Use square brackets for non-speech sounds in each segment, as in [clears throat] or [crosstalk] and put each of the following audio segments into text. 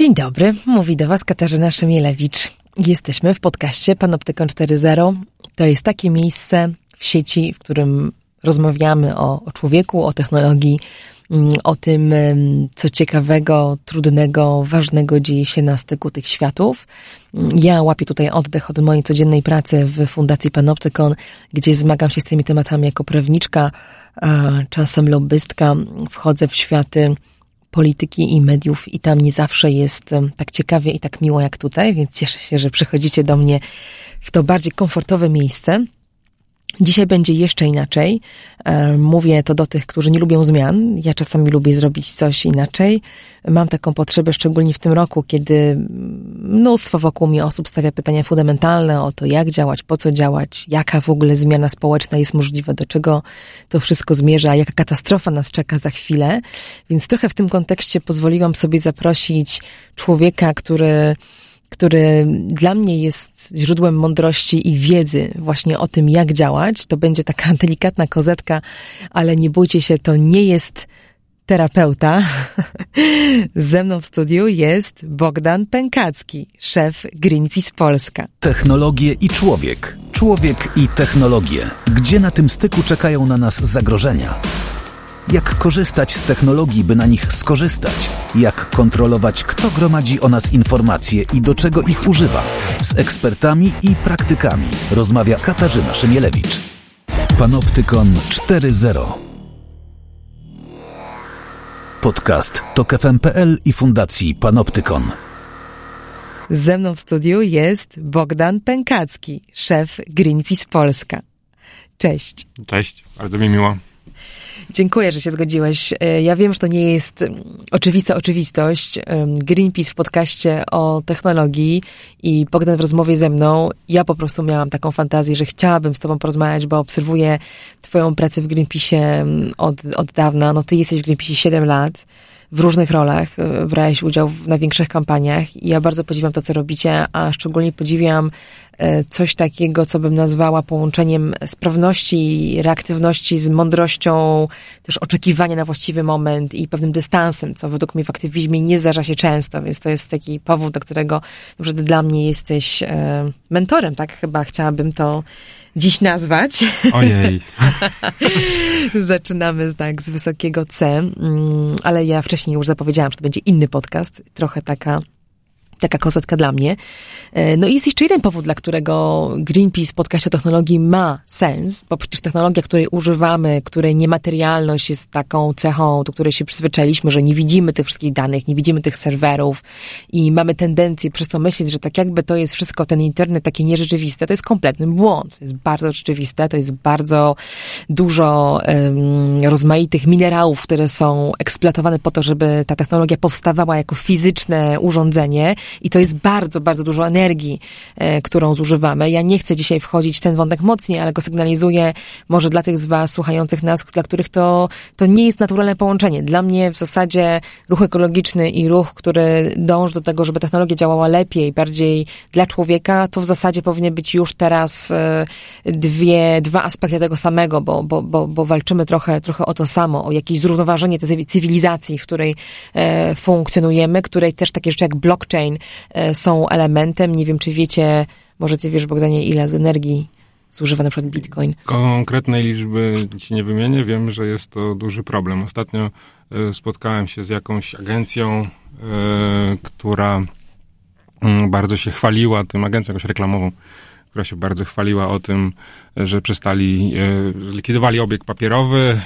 Dzień dobry, mówi do Was Katarzyna Szymielewicz. Jesteśmy w podcaście Panoptykon 4.0. To jest takie miejsce w sieci, w którym rozmawiamy o, o człowieku, o technologii, mm, o tym, co ciekawego, trudnego, ważnego dzieje się na styku tych światów. Mm, ja łapię tutaj oddech od mojej codziennej pracy w Fundacji Panoptykon, gdzie zmagam się z tymi tematami jako prawniczka, czasem lobbystka. Wchodzę w światy polityki i mediów i tam nie zawsze jest tak ciekawie i tak miło jak tutaj, więc cieszę się, że przychodzicie do mnie w to bardziej komfortowe miejsce. Dzisiaj będzie jeszcze inaczej. E, mówię to do tych, którzy nie lubią zmian. Ja czasami lubię zrobić coś inaczej. Mam taką potrzebę, szczególnie w tym roku, kiedy mnóstwo wokół mnie osób stawia pytania fundamentalne o to, jak działać, po co działać, jaka w ogóle zmiana społeczna jest możliwa, do czego to wszystko zmierza, jaka katastrofa nas czeka za chwilę. Więc trochę w tym kontekście pozwoliłam sobie zaprosić człowieka, który który dla mnie jest źródłem mądrości i wiedzy właśnie o tym, jak działać. To będzie taka [laughs] delikatna kozetka, ale nie bójcie się, to nie jest terapeuta. [laughs] Ze mną w studiu jest Bogdan Pękacki, szef Greenpeace Polska. Technologie i człowiek. Człowiek i technologie. Gdzie na tym styku czekają na nas zagrożenia? Jak korzystać z technologii, by na nich skorzystać, jak kontrolować, kto gromadzi o nas informacje i do czego ich używa. Z ekspertami i praktykami rozmawia Katarzyna Szymielewicz. Panoptykon 4.0 Podcast to KFM.pl i Fundacji Panoptykon. Ze mną w studiu jest Bogdan Pękacki, szef Greenpeace Polska. Cześć. Cześć, bardzo mi miło. Dziękuję, że się zgodziłeś. E, ja wiem, że to nie jest mm, oczywista oczywistość. Greenpeace w podcaście o technologii i Bogdan w rozmowie ze mną. Ja po prostu miałam taką fantazję, że chciałabym z tobą porozmawiać, bo obserwuję twoją pracę w Greenpeace od, od dawna. No ty jesteś w Greenpeace 7 lat w różnych rolach, e, brałeś udział w największych kampaniach i ja bardzo podziwiam to, co robicie, a szczególnie podziwiam e, coś takiego, co bym nazwała połączeniem sprawności, reaktywności z mądrością, też oczekiwania na właściwy moment i pewnym dystansem, co według mnie w aktywizmie nie zdarza się często, więc to jest taki powód, do którego że dla mnie jesteś e, mentorem, tak? Chyba chciałabym to dziś nazwać. Ojej. [laughs] Zaczynamy tak z wysokiego C, mm, ale ja wcześniej już zapowiedziałam, że to będzie inny podcast, trochę taka taka kozetka dla mnie. E, no i jest jeszcze jeden powód, dla którego Greenpeace podcast o technologii ma sens, bo przecież technologia, której używamy, której niematerialność jest taką cechą, do której się przyzwyczailiśmy, że nie widzimy tych wszystkich danych, nie widzimy tych serwerów i mamy tendencję przez to myśleć, że tak jakby to jest wszystko, ten internet takie nierzeczywiste, to jest kompletny błąd. To jest bardzo rzeczywiste, to jest bardzo dużo um, rozmaitych minerałów, które są eksploatowane po to, żeby ta technologia powstawała jako fizyczne urządzenie i to jest bardzo, bardzo dużo energii, e, którą zużywamy. Ja nie chcę dzisiaj wchodzić w ten wątek mocniej, ale go sygnalizuję może dla tych z Was słuchających nas, dla których to, to nie jest naturalne połączenie. Dla mnie w zasadzie ruch ekologiczny i ruch, który dąży do tego, żeby technologia działała lepiej, bardziej dla człowieka, to w zasadzie powinny być już teraz e, dwie, dwa aspekty tego samego, bo, bo, bo, bo walczymy trochę, trochę o to samo, o jakieś zrównoważenie tej cywilizacji, w której e, funkcjonujemy, której też takie rzeczy jak blockchain są elementem. Nie wiem, czy wiecie, może ty wiesz, Bogdanie, ile z energii zużywa na przykład bitcoin? Konkretnej liczby ci nie wymienię. Wiem, że jest to duży problem. Ostatnio e, spotkałem się z jakąś agencją, e, która mm, bardzo się chwaliła tym, agencją jakąś reklamową, która się bardzo chwaliła o tym, że przestali, zlikwidowali obieg papierowy,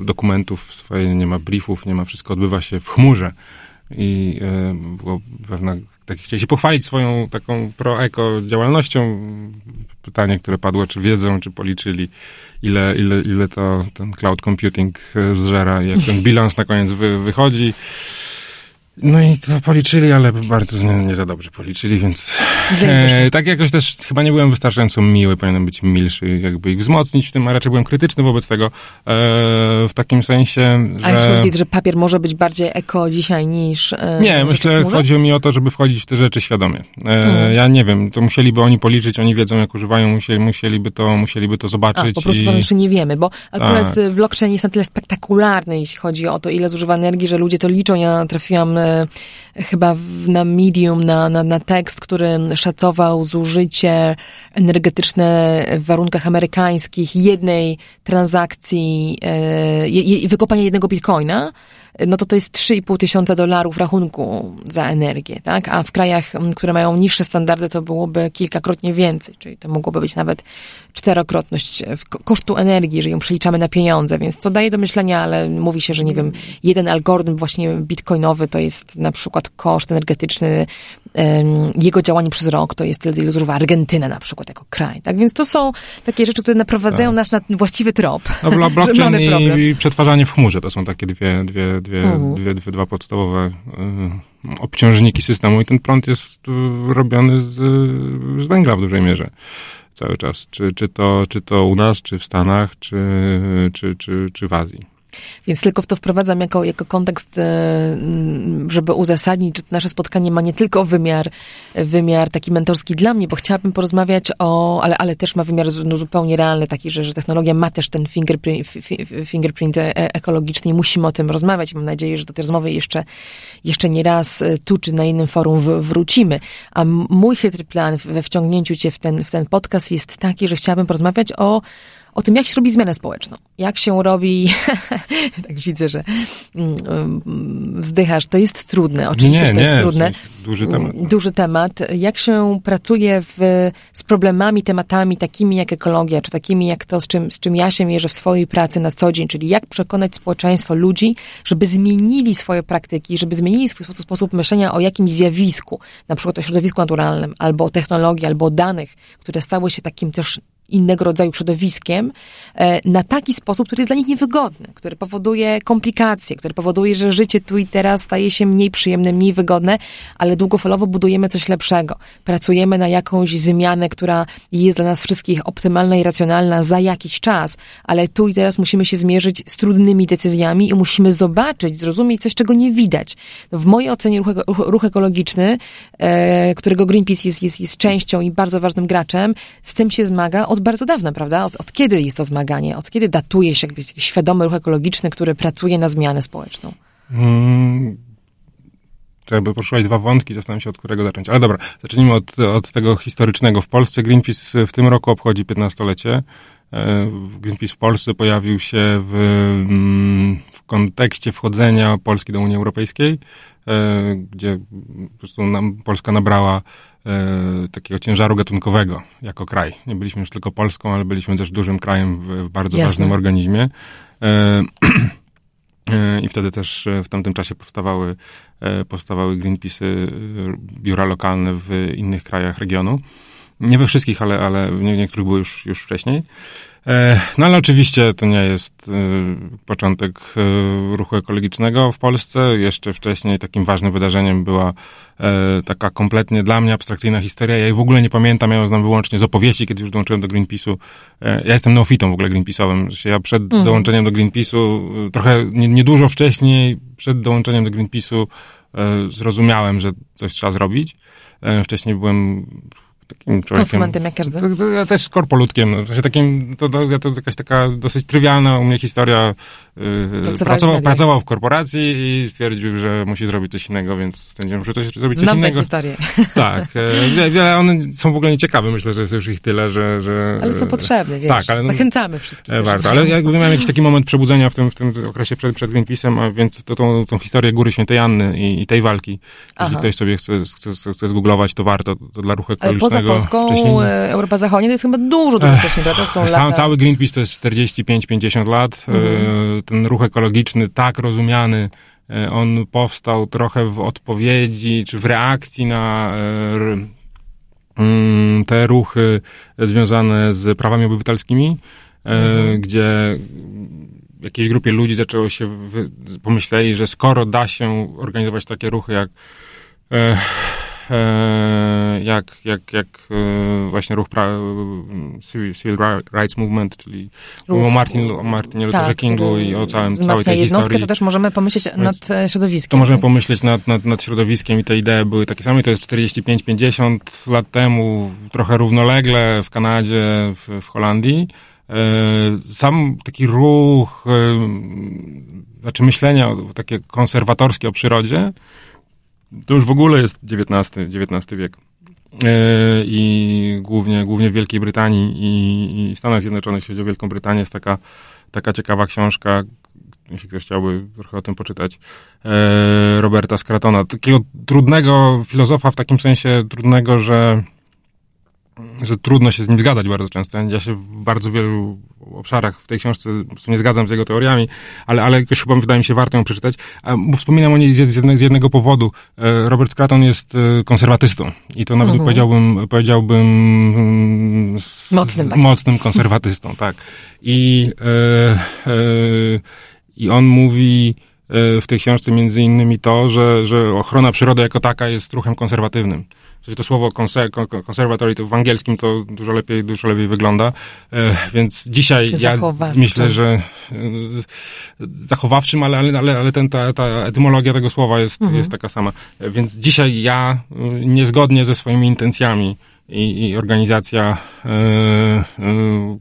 dokumentów swoje, nie ma briefów, nie ma, wszystko odbywa się w chmurze i e, było pewna, tak chcieli się pochwalić swoją taką pro-eko działalnością. Pytanie, które padło, czy wiedzą, czy policzyli, ile, ile, ile to ten cloud computing e, zżera, jak ten bilans na koniec wy, wychodzi. No i to policzyli, ale bardzo nie, nie za dobrze policzyli, więc e, tak jakoś też chyba nie byłem wystarczająco miły, powinienem być milszy, jakby ich wzmocnić w tym, a raczej byłem krytyczny wobec tego e, w takim sensie, że... Ale powiedzieć, że papier może być bardziej eko dzisiaj niż... E, nie, myślę, że chodziło mi o to, żeby wchodzić w te rzeczy świadomie. E, hmm. Ja nie wiem, to musieliby oni policzyć, oni wiedzą jak używają, musieli, musieliby, to, musieliby to zobaczyć. A, po prostu i... jeszcze nie wiemy, bo akurat tak. blockchain jest na tyle spektakularny, jeśli chodzi o to, ile zużywa energii, że ludzie to liczą. Ja trafiłam e, chyba w, na Medium, na, na, na tekst, który szacował zużycie energetyczne w warunkach amerykańskich jednej transakcji, e, je, wykopania jednego bitcoina, no to to jest 3,5 tysiąca dolarów rachunku za energię, tak? A w krajach, które mają niższe standardy, to byłoby kilkakrotnie więcej, czyli to mogłoby być nawet czterokrotność kosztu energii, jeżeli ją przeliczamy na pieniądze, więc to daje do myślenia, ale mówi się, że nie wiem, jeden algorytm właśnie bitcoinowy to jest na przykład koszt energetyczny jego działanie przez rok, to jest tyle, ile zużywa Argentyna na przykład jako kraj, tak? Więc to są takie rzeczy, które naprowadzają tak. nas na właściwy trop, no, [laughs] blockchain mamy problem. I, przetwarzanie w chmurze to są takie dwie, dwie, dwie, mhm. dwie, dwie, dwa podstawowe y, obciążniki systemu i ten prąd jest y, robiony z, z węgla w dużej mierze cały czas. Czy, czy, to, czy to u nas, czy w Stanach, czy, czy, czy, czy w Azji. Więc tylko w to wprowadzam jako, jako kontekst, e, żeby uzasadnić, że nasze spotkanie ma nie tylko wymiar, wymiar taki mentorski dla mnie, bo chciałabym porozmawiać o, ale, ale też ma wymiar no, zupełnie realny, taki, że, że technologia ma też ten fingerprint, fingerprint e, ekologiczny i musimy o tym rozmawiać. Mam nadzieję, że do tej rozmowy jeszcze, jeszcze nie raz e, tu czy na innym forum wrócimy. A mój chytry plan we wciągnięciu cię w ten, w ten podcast jest taki, że chciałabym porozmawiać o o tym, jak się robi zmianę społeczną. Jak się robi, [laughs] tak widzę, że mm, mm, wzdychasz, to jest trudne, oczywiście, nie, że to nie, jest trudne. Duży temat. Duży temat. Jak się pracuje w, z problemami, tematami takimi jak ekologia, czy takimi jak to, z czym, z czym ja się mierzę w swojej pracy na co dzień, czyli jak przekonać społeczeństwo, ludzi, żeby zmienili swoje praktyki, żeby zmienili swój sposób, sposób myślenia o jakimś zjawisku, na przykład o środowisku naturalnym, albo o technologii, albo o danych, które stały się takim też innego rodzaju środowiskiem e, na taki sposób, który jest dla nich niewygodny, który powoduje komplikacje, który powoduje, że życie tu i teraz staje się mniej przyjemne, mniej wygodne, ale długofalowo budujemy coś lepszego. Pracujemy na jakąś zmianę, która jest dla nas wszystkich optymalna i racjonalna za jakiś czas, ale tu i teraz musimy się zmierzyć z trudnymi decyzjami i musimy zobaczyć, zrozumieć coś, czego nie widać. No w mojej ocenie ruch, ruch ekologiczny, e, którego Greenpeace jest, jest, jest częścią i bardzo ważnym graczem, z tym się zmaga od od bardzo dawna, prawda? Od, od kiedy jest to zmaganie? Od kiedy datuje się jakby świadomy ruch ekologiczny, który pracuje na zmianę społeczną? Hmm. To jakby poruszyłeś dwa wątki, zastanawiam się od którego zacząć. Ale dobra, zacznijmy od, od tego historycznego. W Polsce Greenpeace w tym roku obchodzi 15-lecie. E, Greenpeace w Polsce pojawił się w, mm, w kontekście wchodzenia Polski do Unii Europejskiej, e, gdzie po prostu nam Polska nabrała takiego ciężaru gatunkowego jako kraj. Nie byliśmy już tylko Polską, ale byliśmy też dużym krajem w, bardzo Jasne. ważnym organizmie. E, [clears throat] e, I wtedy też e, w tamtym czasie powstawały, e, powstawały Greenpeace'y, e, biura lokalne w innych krajach regionu. Nie we wszystkich, ale, ale w niektórych były już, już wcześniej. E, no ale oczywiście to nie jest e, początek e, ruchu ekologicznego w Polsce. Jeszcze wcześniej takim ważnym wydarzeniem była taka kompletnie dla mnie abstrakcyjna historia. Ja jej w ogóle nie pamiętam, ja ją znam wyłącznie z opowieści, kiedy już dołączyłem do Greenpeace'u. Ja jestem neofitą w ogóle Greenpeace'owym. Ja przed mhm. dołączeniem do Greenpeace'u, trochę niedużo nie wcześniej, przed dołączeniem do Greenpeace'u zrozumiałem, że coś trzeba zrobić. Wcześniej byłem takim człowiekiem. Konsumentem jak każdy. Ja też korpoludkiem. W sensie takim, to, to, to jakaś taka dosyć trywialna u mnie historia. Yy, pracował, pracował w korporacji i stwierdził, że musi zrobić coś innego, więc stwierdziłem, że coś, zrobić Znam coś innego. historię. [laughs] Tak. E, wiele, one są w ogóle nieciekawe. Myślę, że jest już ich tyle, że... że ale są potrzebne, wiesz. Tak, ale, Zachęcamy wszystkich. E, warto. Ale ja miałem jakiś taki moment przebudzenia w tym, w tym okresie przed, przed Greenpeace'em, a więc to, tą, tą historię Góry Świętej Anny i, i tej walki. Aha. Jeśli ktoś sobie chce, chce, chce zgooglować, to warto. To dla ruchu ekologicznego. Poza Polską wcześniej... E, Europa Zachodnia to jest chyba dużo, dużo wcześniej, prawda? Są lata... Cały Greenpeace to jest 45-50 lat. Mhm. Ten ruch ekologiczny, tak rozumiany, on powstał trochę w odpowiedzi, czy w reakcji na mm, te ruchy związane z prawami obywatelskimi, mhm. gdzie jakiejś grupie ludzi zaczęło się, pomyśleli, że skoro da się organizować takie ruchy jak E, jak, jak, jak e, właśnie ruch pra, Civil Rights Movement, czyli ruch, o Martin, o Martinie Lutherze tak, Kingu i o całym, całej tej jednostkę, historii. to też możemy pomyśleć Więc nad e, środowiskiem. To możemy pomyśleć nad, nad, nad środowiskiem i te idee były takie same. To jest 45-50 lat temu, trochę równolegle w Kanadzie, w, w Holandii. Sam taki ruch, znaczy myślenia takie konserwatorskie o przyrodzie, to już w ogóle jest XIX, XIX wiek. E, I głównie, głównie w Wielkiej Brytanii i, Stanach Zjednoczonych, jeśli chodzi o Wielką Brytanię, jest taka, taka ciekawa książka, jeśli ktoś chciałby trochę o tym poczytać, e, Roberta Scratona. Takiego trudnego filozofa w takim sensie trudnego, że że trudno się z nim zgadzać bardzo często. Ja się w bardzo wielu obszarach w tej książce nie zgadzam z jego teoriami, ale, ale jakoś chyba wydaje mi się warto ją przeczytać. Wspominam o niej z, jednego, z jednego powodu. E, Robert Scraton jest e, konserwatystą i to nawet mhm. powiedziałbym, powiedziałbym mocnym, tak. mocnym [laughs] konserwatystą, tak. I, e, e, i on mówi e, w tej książce między innymi to, że, że ochrona przyrody jako taka jest ruchem konserwatywnym sensie to słowo conservatory to w angielskim to dużo lepiej, dużo lepiej wygląda. E, więc dzisiaj ja myślę, że e, zachowawczym, ale, ale, ale, ale ten, ta, ta etymologia tego słowa jest, mhm. jest taka sama. E, więc dzisiaj ja niezgodnie ze swoimi intencjami i, i organizacja, y,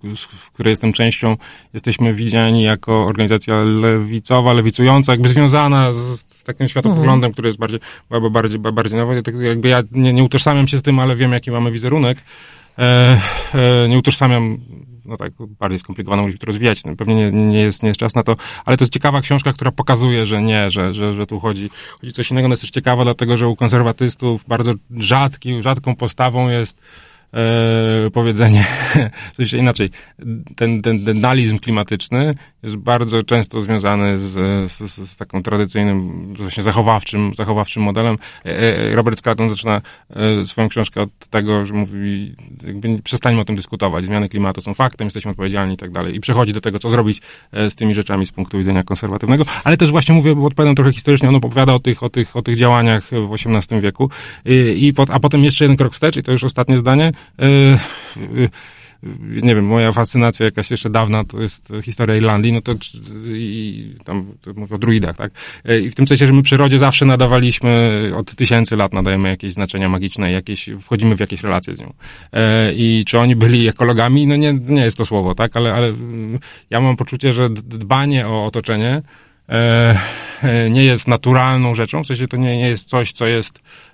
y, w której jestem częścią, jesteśmy widziani jako organizacja lewicowa, lewicująca, jakby związana z, z takim światopoglądem, mhm. który jest bardziej, bardziej, bardziej nowy. Tak jakby ja nie, nie utożsamiam się z tym, ale wiem, jaki mamy wizerunek. E, e, nie utożsamiam no tak, bardziej skomplikowaną musi to rozwijać. No, pewnie nie, nie, jest, nie jest czas na to, ale to jest ciekawa książka, która pokazuje, że nie, że, że, że tu chodzi, chodzi coś innego. Ona jest też ciekawa, dlatego że u konserwatystów bardzo rzadki, rzadką postawą jest e, powiedzenie, [laughs] coś inaczej, ten, ten, ten klimatyczny jest bardzo często związany z, z, z taką tradycyjnym, właśnie zachowawczym, zachowawczym modelem. E, e, Robert Scraton zaczyna e, swoją książkę od tego, że mówi, jakby przestańmy o tym dyskutować, zmiany klimatu są faktem, jesteśmy odpowiedzialni i tak dalej. I przechodzi do tego, co zrobić z tymi rzeczami z punktu widzenia konserwatywnego, ale też właśnie mówię, odpowiadam trochę historycznie, on opowiada o tych, o tych, o tych działaniach w XVIII wieku, I, i a potem jeszcze jeden krok wstecz i to już ostatnie zdanie, nie wiem, moja fascynacja jakaś jeszcze dawna to jest historia Irlandii, no to i tam to mówię o druidach, tak? I w tym sensie, że my przyrodzie zawsze nadawaliśmy, od tysięcy lat nadajemy jakieś znaczenia magiczne, jakieś, wchodzimy w jakieś relacje z nią. I czy oni byli ekologami? No nie, nie jest to słowo, tak? Ale, ale ja mam poczucie, że dbanie o otoczenie nie jest naturalną rzeczą, w sensie to nie, nie jest coś, co jest E,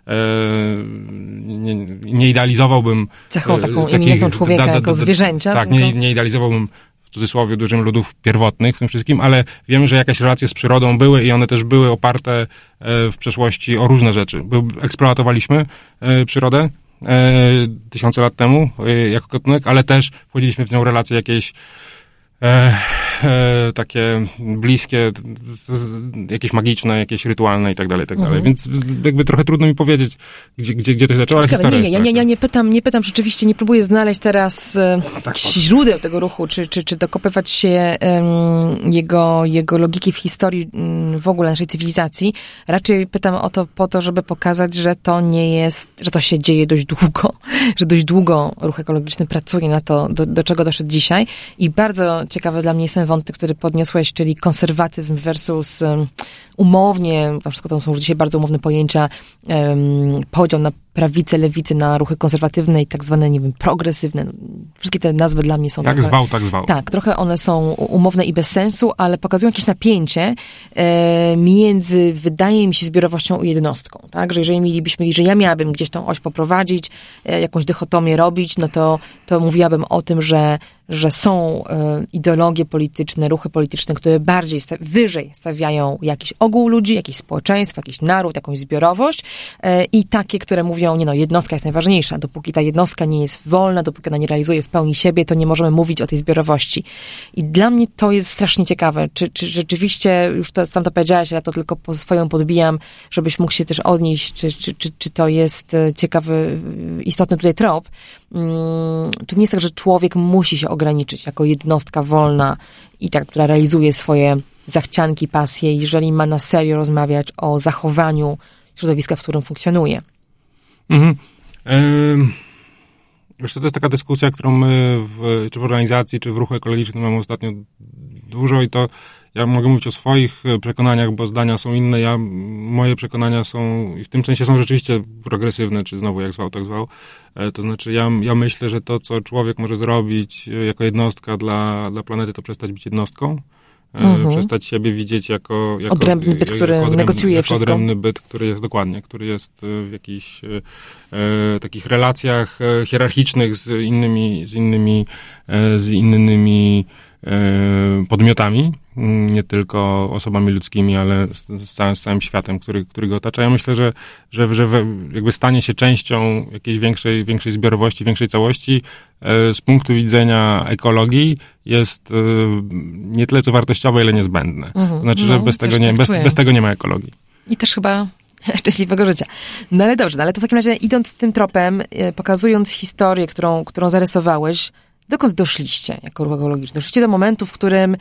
nie, nie idealizowałbym cechą taką takich, człowieka da, da, jako zwierzęcia. Tak, tylko... nie, nie idealizowałbym w cudzysłowie dużym ludów pierwotnych w tym wszystkim, ale wiemy, że jakieś relacje z przyrodą były i one też były oparte e, w przeszłości o różne rzeczy. Eksploatowaliśmy e, przyrodę tysiące lat temu jako gatunek, ale też wchodziliśmy w nią relacje jakieś e, e, takie bliskie, jakieś magiczne, jakieś rytualne i tak dalej, tak dalej. Mhm. Więc jakby trochę trudno mi powiedzieć, gdzie, gdzie, gdzie to się zaczęło, ale historia nie, nie, ja, nie, ja nie pytam, nie pytam rzeczywiście, nie próbuję znaleźć teraz e, no, tak, źródeł tego ruchu, czy, czy, czy dokopywać się um, jego, jego logiki w historii um, w ogóle naszej cywilizacji. Raczej pytam o to po to, żeby pokazać, że to nie jest, że to się dzieje dość długo, [laughs] że dość długo ruch ekologiczny pracuje na to, do, do czego doszedł dzisiaj i bardzo ciekawy dla mnie jest ten wątek, który podniosłeś, czyli konserwatyzm versus umownie, to wszystko to są już dzisiaj bardzo umowne pojęcia, um, podział na prawicę, lewicę, na ruchy konserwatywne i tak zwane, nie wiem, progresywne. Wszystkie te nazwy dla mnie są Jak trochę, zwał, tak zwał. Tak, trochę one są umowne i bez sensu, ale pokazują jakieś napięcie e, między, wydaje mi się, zbiorowością i jednostką, tak? Że jeżeli mielibyśmy, że ja miałabym gdzieś tą oś poprowadzić, e, jakąś dychotomię robić, no to, to mówiłabym o tym, że że są e, ideologie polityczne, ruchy polityczne, które bardziej, sta wyżej stawiają jakiś ogół ludzi, jakieś społeczeństwo, jakiś naród, jakąś zbiorowość e, i takie, które mówią, nie no, jednostka jest najważniejsza. Dopóki ta jednostka nie jest wolna, dopóki ona nie realizuje w pełni siebie, to nie możemy mówić o tej zbiorowości. I dla mnie to jest strasznie ciekawe. Czy, czy rzeczywiście, już to sam to powiedziałeś, ja to tylko po swoją podbijam, żebyś mógł się też odnieść, czy, czy, czy, czy to jest e, ciekawy, istotny tutaj trop. Hmm, czy nie jest tak, że człowiek musi się ograniczyć jako jednostka wolna i tak, która realizuje swoje zachcianki, pasje, jeżeli ma na serio rozmawiać o zachowaniu środowiska, w którym funkcjonuje. Mhm. To jest taka dyskusja, którą my w, czy w organizacji, czy w ruchu ekologicznym mamy ostatnio dużo i to ja mogę mówić o swoich przekonaniach, bo zdania są inne. Ja, moje przekonania są, i w tym sensie są rzeczywiście progresywne, czy znowu jak zwał, tak zwał. E, to znaczy, ja, ja myślę, że to, co człowiek może zrobić jako jednostka dla, dla planety, to przestać być jednostką mhm. przestać siebie widzieć jako, jako odrębny byt, który odrębny, negocjuje jako wszystko. odrębny byt, który jest dokładnie, który jest w jakichś e, takich relacjach hierarchicznych z innymi, z innymi, z innymi E, podmiotami, nie tylko osobami ludzkimi, ale z, z, całym, z całym światem, który, który go otacza. Ja myślę, że, że, że jakby stanie się częścią jakiejś większej, większej zbiorowości, większej całości e, z punktu widzenia ekologii jest e, nie tyle co wartościowe, ile niezbędne. Mhm, to znaczy, że no, bez, tego nie, tak bez, bez tego nie ma ekologii. I też chyba [laughs] szczęśliwego życia. No ale dobrze, no ale to w takim razie idąc tym tropem, pokazując historię, którą, którą zarysowałeś, Dokąd doszliście jako ruch ekologiczny? Doszliście do momentu, w którym,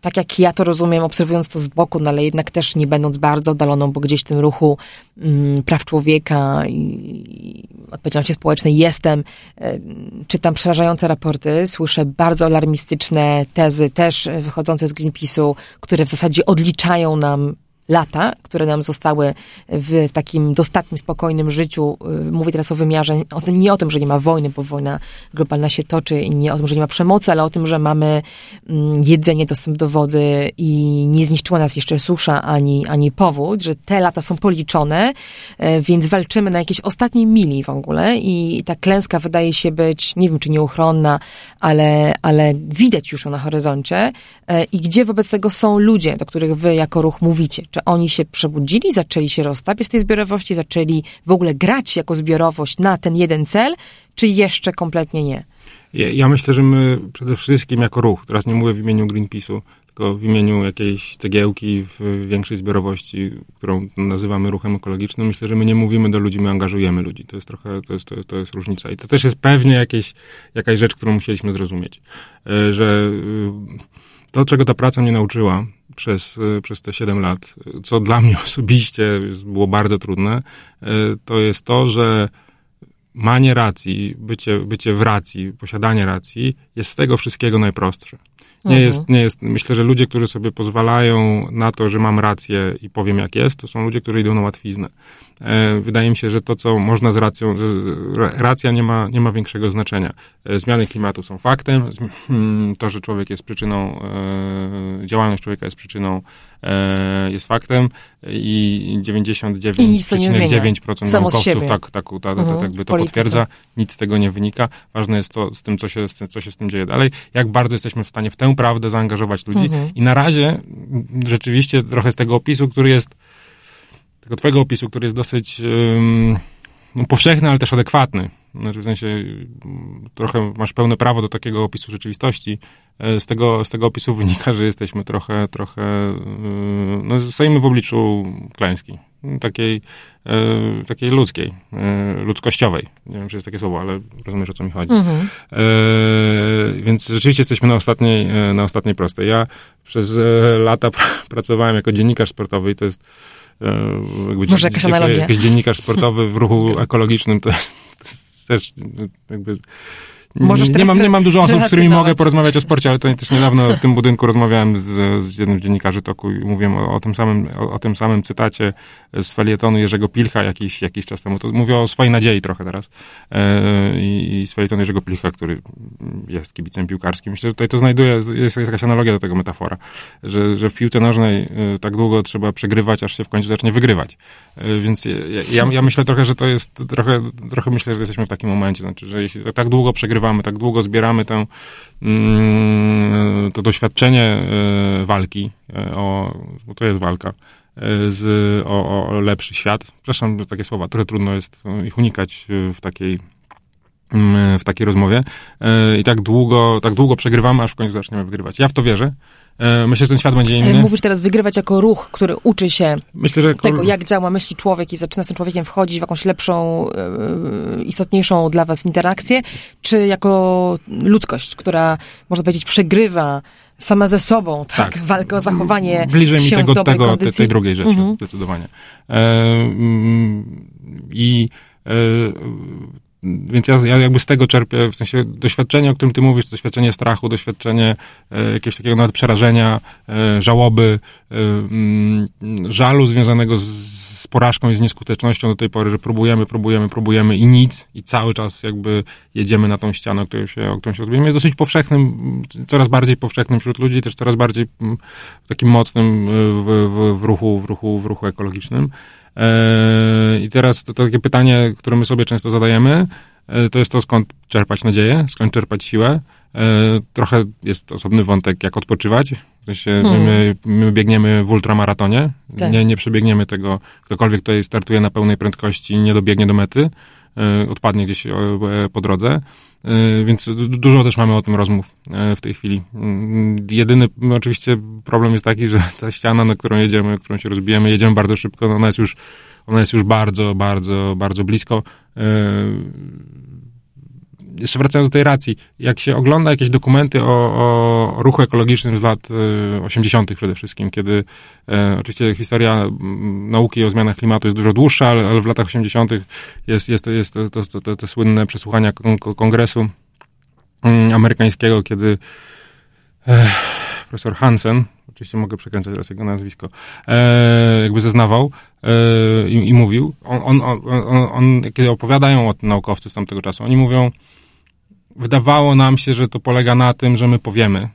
tak jak ja to rozumiem, obserwując to z boku, no ale jednak też nie będąc bardzo oddaloną, bo gdzieś w tym ruchu mm, praw człowieka i odpowiedzialności społecznej jestem, e, czytam przerażające raporty, słyszę bardzo alarmistyczne tezy, też wychodzące z Greenpeace'u, które w zasadzie odliczają nam lata, które nam zostały w, takim dostatnim, spokojnym życiu. Y, mówię teraz o wymiarze, nie o tym, że nie ma wojny, bo wojna globalna się toczy i nie o tym, że nie ma przemocy, ale o tym, że mamy mm, jedzenie, dostęp do wody i nie zniszczyła nas jeszcze susza ani, ani powód, że te lata są policzone, y, więc walczymy na jakiejś ostatniej mili w ogóle i ta klęska wydaje się być, nie wiem czy nieuchronna, ale, ale widać już ją na horyzoncie y, i gdzie wobec tego są ludzie, do których wy jako ruch mówicie, czy oni się przebudzili, zaczęli się roztapiać z tej zbiorowości, zaczęli w ogóle grać jako zbiorowość na ten jeden cel, czy jeszcze kompletnie nie? Ja, ja myślę, że my przede wszystkim jako ruch, teraz nie mówię w imieniu Greenpeace'u, tylko w imieniu jakiejś cegiełki w większej zbiorowości, którą nazywamy ruchem ekologicznym, myślę, że my nie mówimy do ludzi, my angażujemy ludzi. To jest trochę, to jest, to, to jest różnica. I to też jest pewnie jakieś, jakaś rzecz, którą musieliśmy zrozumieć, e, że y, to, czego ta praca mnie nauczyła, przez, e, przez te 7 lat, co dla mnie [laughs] osobiście było bardzo trudne, e, to jest to, że manie racji, bycie, bycie w racji, posiadanie racji jest z tego wszystkiego najprostsze. Nie, mhm. jest, nie jest. Myślę, że ludzie, którzy sobie pozwalają na to, że mam rację i powiem jak jest, to są ludzie, którzy idą na łatwiznę. E, wydaje mi się, że to, co można z racją, że racja nie ma, nie ma większego znaczenia. E, zmiany klimatu są faktem. Hmm, to, że człowiek jest przyczyną, e, działalność człowieka jest przyczyną jest faktem i 99,9% naukowców tak, tak, tak, tak, mhm, jakby to potwierdza. Nic z tego nie wynika. Ważne jest to z tym, co się, co się z tym dzieje dalej. Jak bardzo jesteśmy w stanie w tę prawdę zaangażować ludzi. Mhm. I na razie rzeczywiście trochę z tego opisu, który jest tego twojego opisu, który jest dosyć um, powszechny, ale też adekwatny. Znaczy w sensie trochę masz pełne prawo do takiego opisu rzeczywistości. E, z tego, z tego opisu wynika, że jesteśmy trochę, trochę, e, no, stoimy w obliczu klęski. Takiej, e, takiej ludzkiej, ludzkościowej. Nie wiem, czy jest takie słowo, ale rozumiesz, o co mi chodzi. Mhm. Więc rzeczywiście jesteśmy na ostatniej, na ostatniej prostej. Ja przez lata pracowałem jako dziennikarz sportowy i to jest jakby Może jakaś analogia? Jakiś dziennikarz sportowy w ruchu [laughs] ekologicznym to też jakby Możesz nie, mam, nie mam dużo osób, z którymi mogę porozmawiać o sporcie, ale to też niedawno w tym budynku rozmawiałem z, z jednym z dziennikarzy toku i mówiłem o, o tym, samym, o, o, tym samym cytacie z felietonu Jerzego Pilcha jakiś, jakiś czas temu. To mówię o swojej nadziei trochę teraz. E, I, z felietonu Jerzego Pilcha, który jest kibicem piłkarskim. Myślę, że tutaj to znajduje, jest jakaś analogia do tego metafora, że, że w piłce nożnej e, tak długo trzeba przegrywać, aż się w końcu zacznie wygrywać. E, więc ja, ja myślę trochę, że to jest, trochę, trochę myślę, że jesteśmy w takim momencie, znaczy, że jeśli tak długo przegrywamy, przeżywamy, tak długo zbieramy tę, mm, to doświadczenie e, walki, e, o, bo to jest walka, e, z, o, o lepszy świat. Przepraszam, takie słowa, trochę trudno jest ich unikać w takiej mm, w takiej rozmowie i tak długo, tak długo przegrywamy, aż w końcu zaczniemy wygrywać. Ja w to wierzę. E, myślę, że ten świat będzie inny. Mówisz teraz wygrywać jako ruch, który uczy się Myślę, że tego, jak działa myśli człowiek i zaczyna z tym człowiekiem wchodzić w jakąś lepszą, e, istotniejszą dla was interakcję, czy jako ludzkość, która, można powiedzieć, przegrywa sama ze sobą, tak, tak. walkę o zachowanie Bliżej mi tego, tego tej, tej drugiej rzeczy, mhm. zdecydowanie. E, mm, I e, więc ja, ja, jakby z tego czerpię, w sensie doświadczenie, o którym ty mówisz, doświadczenie strachu, doświadczenie e, jakiegoś takiego nawet przerażenia, e, żałoby, e, mm, żalu związanego z, z porażką i z nieskutecznością do tej pory, że próbujemy, próbujemy, próbujemy i nic i cały czas jakby jedziemy na tą ścianę, o którą się, o którą się rozbijemy. Jest dosyć powszechnym, coraz bardziej powszechnym wśród ludzi, też coraz bardziej mm, takim mocnym w, w, w ruchu, w, ruchu, w ruchu ekologicznym. E, I teraz to, to takie pytanie, które my sobie często zadajemy, e, to jest to, skąd czerpać nadzieję, skąd czerpać siłę. E, trochę jest osobny wątek, jak odpoczywać. W sensie hmm. my, my, biegniemy w ultramaratonie, tak. nie, nie przebiegniemy tego, ktokolwiek tutaj startuje na pełnej prędkości nie dobiegnie do mety, odpadnie gdzieś po drodze. Więc dużo też mamy o tym rozmów w tej chwili. Mm, jedyny oczywiście problem jest taki, że ta ściana, na którą jedziemy, którą się rozbijemy, jedziemy bardzo szybko, no ona jest już, ona jest już bardzo, bardzo, bardzo blisko jeszcze wracając do tej racji, jak się ogląda jakieś dokumenty o, o ruchu ekologicznym z lat y, 80. przede wszystkim, kiedy e, oczywiście historia nauki o zmianach klimatu jest dużo dłuższa, ale, ale w latach 80. jest, jest, jest to, to, to, to słynne przesłuchania kongresu mm, amerykańskiego, kiedy e, profesor Hansen, oczywiście mogę przekręcać teraz jego nazwisko, e, jakby zeznawał e, i, i, mówił, on, on, on, on, kiedy opowiadają o tym naukowcy z tamtego czasu, oni mówią, wydawało nam się, że to polega na tym, że my powiemy.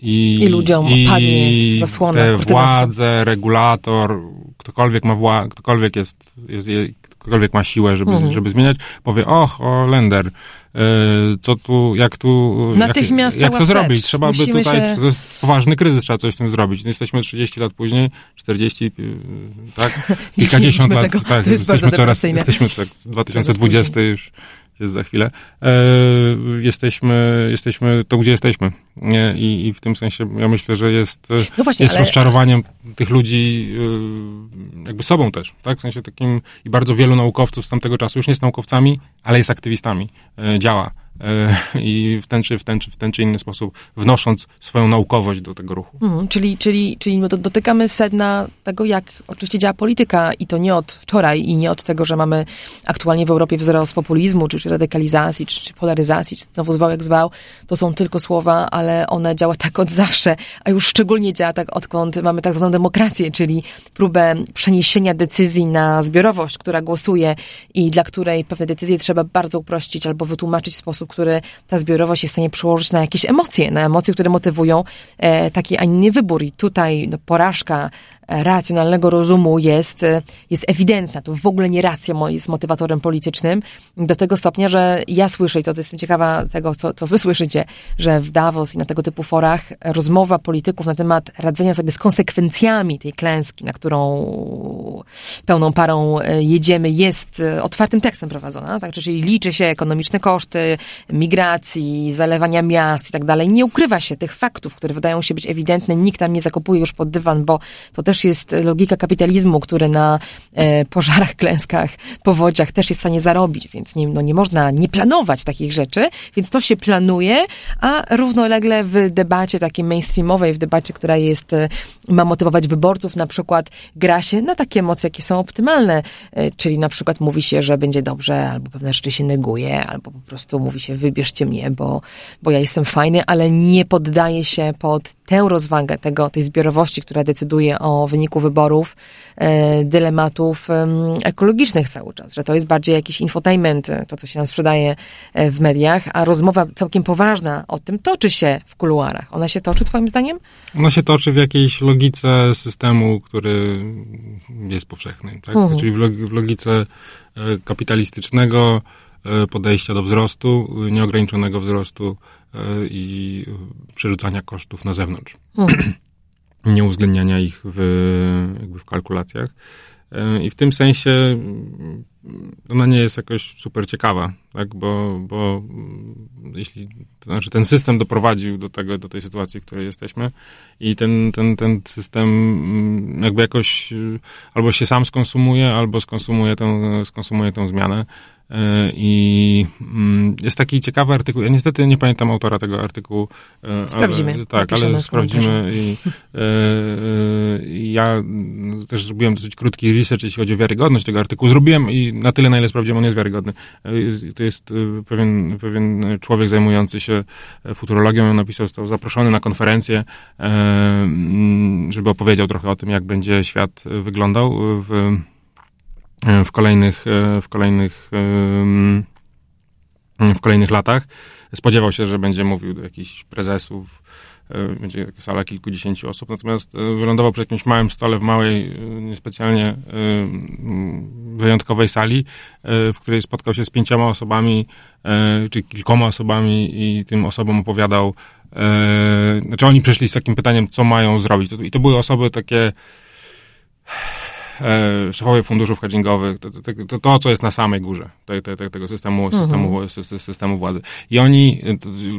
I, I ludziom i padnie zasłona. Te władze, regulator, ktokolwiek ma wła- ktokolwiek jest, jest, jest, ktokolwiek ma siłę, żeby, mhm. żeby zmieniać, powie, och, o Lender, yy, co tu, jak tu, Natychmiast jak, jak to zrobić? Trzeba Musimy by tutaj, się... to jest poważny kryzys, trzeba coś z tym zrobić. No jesteśmy 30 lat później, 40, yy, tak? [laughs] Kilkadziesiąt lat, tego. tak, to jest jesteśmy coraz, jesteśmy tak, 2020 już jest za chwilę, e, jesteśmy, jesteśmy to, gdzie jesteśmy. Nie? I, I w tym sensie ja myślę, że jest, no właśnie, jest ale... rozczarowaniem tych ludzi e, jakby sobą też, tak? W sensie takim i bardzo wielu naukowców z tamtego czasu już nie jest naukowcami, ale jest aktywistami, e, działa. E, i w ten, czy, w, ten, czy w ten czy inny sposób wnosząc swoją naukowość do tego ruchu. Mhm, czyli czyli, czyli dotykamy sedna tego, jak oczywiście działa polityka i to nie od wczoraj i nie od tego, że mamy aktualnie w Europie wzrost populizmu, czy, czy radykalizacji, czy, czy polaryzacji, czy znowu zwał jak zwał. To są tylko słowa, ale one działa [laughs] tak od zawsze, a już szczególnie działa tak odkąd mamy tak zwaną demokrację, czyli próbę przeniesienia decyzji na zbiorowość, która głosuje i dla której pewne decyzje trzeba bardzo uprościć albo wytłumaczyć w sposób, który ta zbiorowość jest w stanie przełożyć na jakieś emocje, na emocje, które motywują e, taki, a inny wybór. I tutaj no, porażka racjonalnego rozumu jest, jest ewidentna. To w ogóle nie racja jest motywatorem politycznym. Do tego stopnia, że ja słyszę, i to jestem ciekawa tego, co, co wy słyszycie, że w Davos i na tego typu forach rozmowa polityków na temat radzenia sobie z konsekwencjami tej klęski, na którą pełną parą e, jedziemy, jest e, otwartym tekstem prowadzona. Tak? Czyli liczy się ekonomiczne koszty migracji, zalewania miast i tak dalej. Nie ukrywa się tych faktów, które wydają się być ewidentne. Nikt tam nie zakopuje już pod dywan, bo to też też jest logika kapitalizmu, który na e, pożarach, [laughs] klęskach, powodziach też jest w stanie zarobić, więc nie, no nie można nie planować takich rzeczy, więc to się planuje, a równolegle w debacie takiej mainstreamowej, w debacie, która jest, e, ma motywować wyborców, na przykład gra się na takie emocje, jakie są optymalne, e, czyli na przykład mówi się, że będzie dobrze, albo pewne rzeczy się neguje, albo po prostu mówi się, wybierzcie mnie, bo, bo ja jestem fajny, ale nie poddaje się pod tę rozwagę tego, tej zbiorowości, która decyduje o wyniku wyborów e, dylematów ekologicznych cały czas, że to jest bardziej jakiś infotainment, e, to co się nam sprzedaje e, w mediach, a rozmowa całkiem poważna o tym toczy się w kuluarach. Ona się toczy twoim zdaniem? Ona się toczy w jakiejś logice systemu, który jest powszechny, tak? Mhm. czyli w logice kapitalistycznego podejścia do wzrostu, nieograniczonego wzrostu i przerzucania kosztów na zewnątrz. Mhm. Nieuwzględniania ich w, jakby w kalkulacjach. I w tym sensie ona nie jest jakoś super ciekawa, tak? bo, bo mm, jeśli, to znaczy ten system doprowadził do tego, do tej sytuacji, w której jesteśmy i ten, ten, ten system mm, jakby jakoś albo się sam skonsumuje, albo skonsumuje tę, skonsumuje tę zmianę. E, I mm, jest taki ciekawy artykuł. Ja niestety nie pamiętam autora tego artykułu. E, sprawdzimy. Ale, tak, ale sprawdzimy. I, e, ja też zrobiłem dosyć krótki research, jeśli chodzi o wiarygodność tego artykułu. Zrobiłem i na tyle, na ile sprawdziłem, on jest wiarygodny. To jest pewien, pewien człowiek zajmujący się futurologią. On napisał, został zaproszony na konferencję, żeby opowiedział trochę o tym, jak będzie świat wyglądał w w kolejnych, w kolejnych, w kolejnych latach. Spodziewał się, że będzie mówił do jakichś prezesów, E, będzie taka sala kilkudziesięciu osób, natomiast e, wylądował przy jakimś małym stole w małej, e, niespecjalnie wyjątkowej sali, w której spotkał się z pięcioma osobami, czy kilkoma osobami i tym osobom opowiadał, znaczy oni przyszli z takim pytaniem, co mają zrobić. I to były osoby takie e, szefowie funduszów hedgingowych, to, to, to, to, co jest na samej górze te, te, tego systemu, mhm. systemu, systemu władzy. I oni,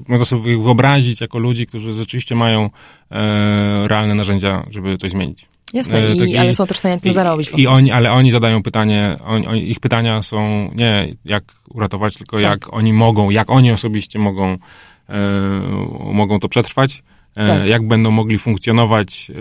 można sobie wyobrazić jako ludzi, którzy rzeczywiście mają e, realne narzędzia, żeby coś zmienić. Jasne, e, i, taki, ale są też w stanie tym zarobić. I oni, ale oni zadają pytanie, on, on, ich pytania są nie jak uratować, tylko tak. jak oni mogą, jak oni osobiście mogą, e, mogą to przetrwać E, tak. jak będą mogli funkcjonować, e,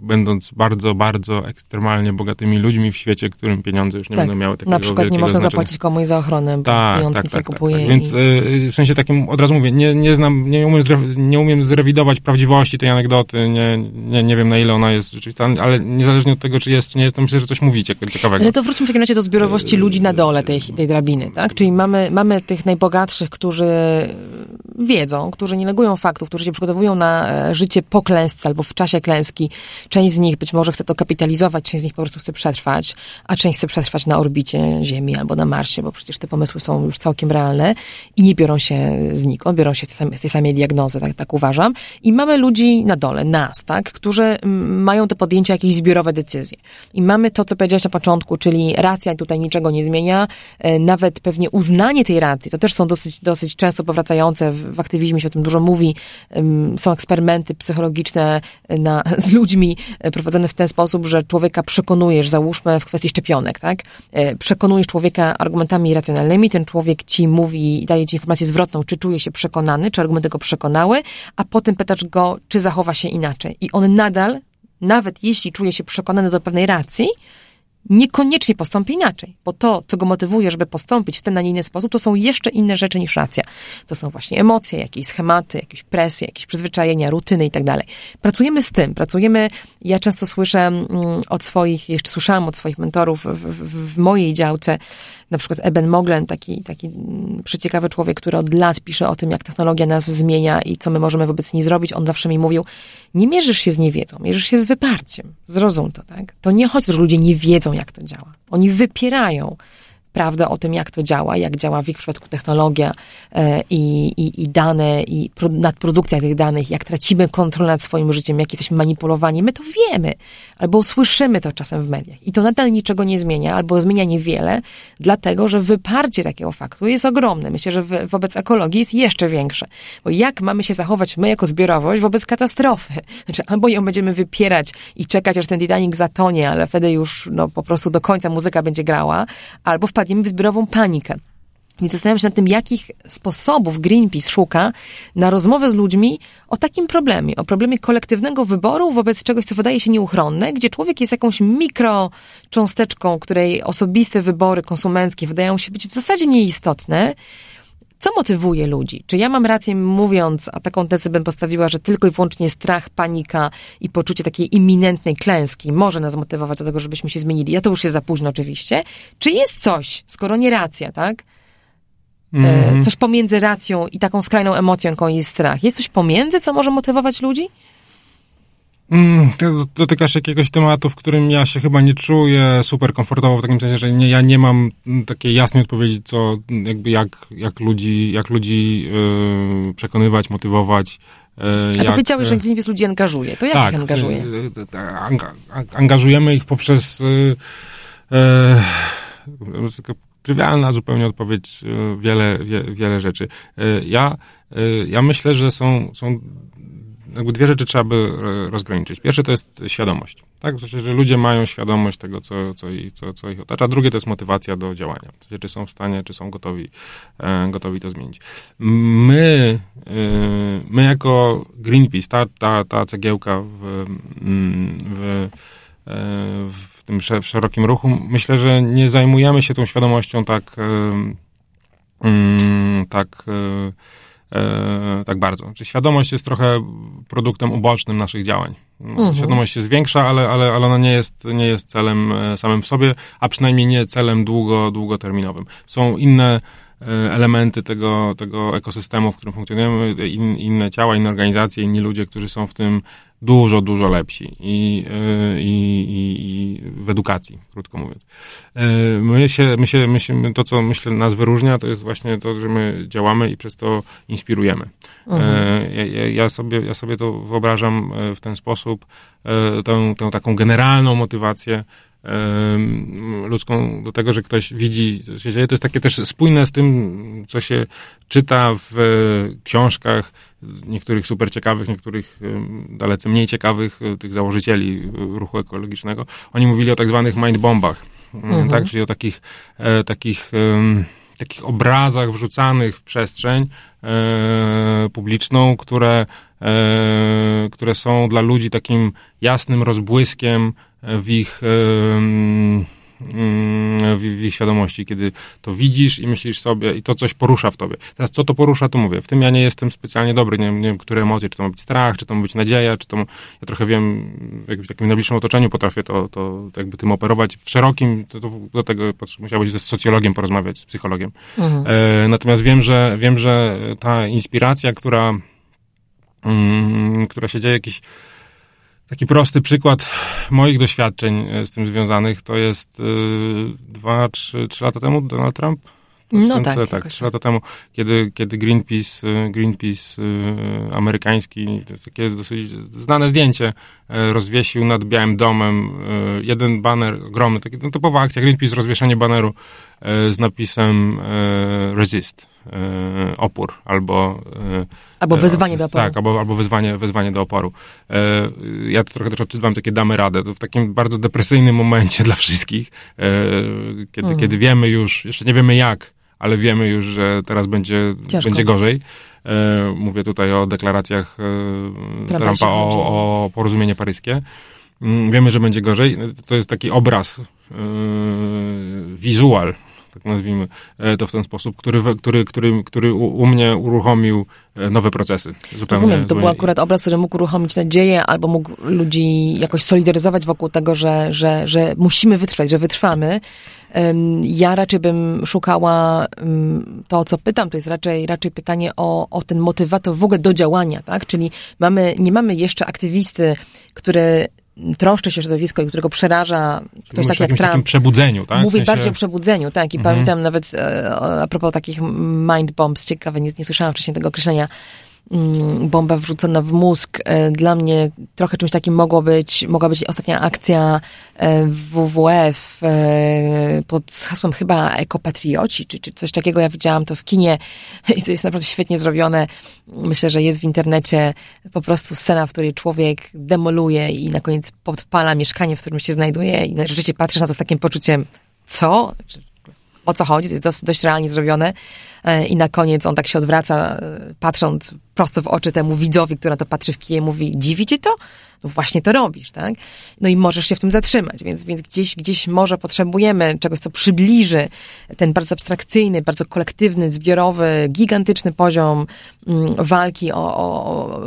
będąc bardzo, bardzo ekstremalnie bogatymi ludźmi w świecie, którym pieniądze już nie tak. będą miały takiego Na przykład nie można znaczenia. zapłacić komuś za ochronę, bo tak, pieniądz tak, nic tak, nie tak, kupuje. Tak, Więc i... w sensie takim, od razu mówię, nie, nie znam, nie umiem, nie umiem zrewidować prawdziwości tej anegdoty, nie, nie, nie wiem na ile ona jest rzeczywista, ale niezależnie od tego, czy jest, czy nie jest, to myślę, że coś mówicie ciekawego. Ale to wróćmy w takim razie do zbiorowości ludzi na dole tej, tej drabiny, tak? Czyli mamy, mamy tych najbogatszych, którzy wiedzą, którzy nie negują faktów, którzy się przygotowują na e, życie po klęsce albo w czasie klęski. Część z nich być może chce to kapitalizować, część z nich po prostu chce przetrwać, a część chce przetrwać na orbicie Ziemi albo na Marsie, bo przecież te pomysły są już całkiem realne i nie biorą się znikąd, biorą się z tej samej diagnozy, tak, tak uważam. I mamy ludzi na dole, nas, tak, którzy mają te podjęcia jakieś zbiorowe decyzje. I mamy to, co powiedziałeś na początku, czyli racja tutaj niczego nie zmienia, e, nawet pewnie uznanie tej racji, to też są dosyć, dosyć często powracające, w aktywizmie się o tym dużo mówi, są eksperymenty psychologiczne na, [laughs] z ludźmi e, prowadzone w ten sposób, że człowieka przekonujesz, załóżmy w kwestii szczepionek, tak? E, przekonujesz człowieka argumentami racjonalnymi, ten człowiek ci mówi daje ci informację zwrotną, czy czuje się przekonany, czy argumenty go przekonały, a potem pytasz go, czy zachowa się inaczej. I on nadal, nawet jeśli czuje się przekonany do pewnej racji, niekoniecznie postąpi inaczej, bo to, co go motywuje, żeby postąpić w ten, a nie inny sposób, to są jeszcze inne rzeczy niż racja. To są właśnie emocje, jakieś schematy, jakieś presje, jakieś przyzwyczajenia, rutyny i tak dalej. Pracujemy z tym, pracujemy, ja często słyszę mm, od swoich, jeszcze słyszałam od swoich mentorów w, w, w mojej działce, na przykład Eben Moglen, taki, taki mm, przeciekawy człowiek, który od lat pisze o tym, jak technologia nas zmienia i co my możemy wobec niej zrobić, on zawsze mi mówił, nie mierzysz się z niewiedzą, mierzysz się z wyparciem. Zrozum to, tak? To nie chodzi, że ludzie nie wiedzą, jak to działa. Oni wypierają prawdę o tym, jak to działa, jak działa w ich przypadku technologia e, i, i, i dane, i pro, nadprodukcja tych danych, jak tracimy kontrolę nad swoim życiem, jak jesteśmy manipulowani. My to wiemy, albo słyszymy to czasem w mediach. I to nadal niczego nie zmienia, albo zmienia niewiele, dlatego, że wyparcie takiego faktu jest ogromne. Myślę, że wobec ekologii jest jeszcze większe. Bo jak mamy się zachować my jako zbiorowość wobec katastrofy? Znaczy, albo ją będziemy wypierać i czekać, aż ten Titanic zatonie, ale wtedy już no, po prostu do końca muzyka będzie grała, albo wpadniemy wpadniemy w zbiorową panikę. I zastanawiam się nad tym, jakich sposobów Greenpeace szuka na rozmowę z ludźmi o takim problemie, o problemie kolektywnego wyboru wobec czegoś, co wydaje się nieuchronne, gdzie człowiek jest jakąś mikrocząsteczką, której osobiste wybory konsumenckie wydają się być w zasadzie nieistotne, co motywuje ludzi? Czy ja mam rację mówiąc, a taką tezę bym postawiła, że tylko i wyłącznie strach, panika i poczucie takiej imminentnej klęski może nas motywować do tego, żebyśmy się zmienili? Ja to już jest za późno oczywiście. Czy jest coś, skoro nie racja, tak? Mm. Coś pomiędzy racją i taką skrajną emocją, jaką jest strach. Jest coś pomiędzy, co może motywować ludzi? Mm, dotykasz jakiegoś tematu, w którym ja się chyba nie czuję super komfortowo, w takim sensie, że nie, ja nie mam takiej jasnej odpowiedzi, co, jakby jak, jak ludzi, jak ludzi yy, przekonywać, motywować. Yy, A jak, powiedziałeś, że Greenpeace ludzi angażuje. To jak tak, ich angażuje? Yy, anga, angażujemy ich poprzez yy, yy, trywialna zupełnie odpowiedź, wiele, wie, wiele rzeczy. Ja, ja myślę, że są, są jakby dwie rzeczy trzeba by e, rozgraniczyć. Pierwsze to jest świadomość. Tak? W sensie, że ludzie mają świadomość tego, co, co, co, co ich otacza. Drugie to jest motywacja do działania. W sensie, czy są w stanie, czy są gotowi, e, gotowi to zmienić. My, e, my jako Greenpeace, ta, ta, ta cegiełka w, w, w tym szerokim ruchu, myślę, że nie zajmujemy się tą świadomością tak, mm, tak e, tak bardzo. Czy świadomość jest trochę produktem ubocznym naszych działań. Mhm. Świadomość się zwiększa, ale, ale, ale ona nie jest, nie jest celem e, samym w sobie, a przynajmniej nie celem długo, długoterminowym. Są inne e, elementy tego, tego ekosystemu, w którym funkcjonujemy, in, inne ciała, inne organizacje, inni ludzie, którzy są w tym dużo, dużo lepsi i, e, i, i, i w edukacji, krótko mówiąc. My się, my się, my się, to, co myślę nas wyróżnia, to jest właśnie to, że my działamy i przez to inspirujemy. Mhm. Ja, ja, sobie, ja sobie to wyobrażam w ten sposób, tę, tę taką generalną motywację ludzką do tego, że ktoś widzi, co się dzieje. To jest takie też spójne z tym, co się czyta w książkach niektórych super ciekawych, niektórych dalece mniej ciekawych, e, tych założycieli ruchu ekologicznego. Oni mówili o tak zwanych mindbombach, mhm. tak? Czyli o takich, e, takich takich obrazach wrzucanych w przestrzeń e, publiczną, które, e, które są dla ludzi takim jasnym rozbłyskiem w ich w, ich świadomości, kiedy to widzisz i myślisz sobie i to coś porusza w tobie. Teraz co to porusza, to mówię. W tym ja nie jestem specjalnie dobry, nie, nie wiem, które emocje, czy to ma być strach, czy to ma być nadzieja, czy to, ja trochę wiem, w takim najbliższym otoczeniu potrafię to, to jakby tym operować. W szerokim, to, to do tego musiałbyś ze socjologiem porozmawiać, z psychologiem. Mhm. E, natomiast wiem, że wiem, że ta inspiracja, która, mm, która się dzieje jakiś Taki prosty przykład moich doświadczeń e, z tym związanych. To jest y, dwa, trzy, trzy lata temu Donald Trump. No tak, tak, trzy lata temu, kiedy, kiedy Greenpeace, e, Greenpeace amerykański, to jest takie dosyć znane zdjęcie, rozwiesił nad Białym Domem jeden baner ogromny, taki no, typowa akcja Greenpeace, rozwieszenie baneru z napisem Resist, opór, albo Albo wezwanie do oporu. Tak, albo, albo wezwanie, wezwanie do oporu. E, ja to trochę też odczytywam takie damy radę. To w takim bardzo depresyjnym momencie [laughs] dla wszystkich, e, kiedy, mhm. kiedy wiemy już, jeszcze nie wiemy jak, ale wiemy już, że teraz będzie, będzie gorzej. E, mówię tutaj o deklaracjach Trumpa, Trumpa o, o porozumienie paryskie. Mm, wiemy, że będzie gorzej. To jest taki obraz, wizual tak nazwijmy e, to w ten sposób, który, który, który, który u, mnie uruchomił e, nowe procesy. Zupełnie, Rozumiem, to był akurat obraz, który mógł uruchomić nadzieję albo mógł ludzi jakoś solidaryzować wokół tego, że, że, że musimy wytrwać, że wytrwamy. Ja raczej bym szukała to, co pytam, to jest raczej, raczej pytanie o, o ten motywator w ogóle do działania, tak? Czyli mamy, nie mamy jeszcze aktywisty, który troszczy się środowisko i którego przeraża ktoś taki jak Trump. przebudzeniu, tak? Mówi w sensie... bardziej o przebudzeniu, tak. I mhm. pamiętam nawet e, a propos takich mind bombs, ciekawe, nie, nie słyszałam wcześniej tego określenia, Mm, bomba wrzucona w mózg. E, dla mnie trochę czymś takim mogło być, mogła być ostatnia akcja e, WWF e, pod hasłem chyba Ekopatrioci, czy, czy coś takiego. Ja widziałam to w kinie [laughs] i to jest naprawdę świetnie zrobione. Myślę, że jest w internecie po prostu scena, w której człowiek demoluje i na koniec podpala mieszkanie, w którym się znajduje i rzeczywiście patrzysz na to z takim poczuciem, co? O co chodzi? To jest dość, dość realnie zrobione. E, i na koniec on tak się odwraca, e, patrząc prosto w oczy temu widzowi, który na to patrzy w kije, mówi, dziwi ci to? No właśnie to robisz, tak? No i możesz się w tym zatrzymać, więc, więc gdzieś, gdzieś może potrzebujemy czegoś, co przybliży ten bardzo abstrakcyjny, bardzo kolektywny, zbiorowy, gigantyczny poziom walki o, o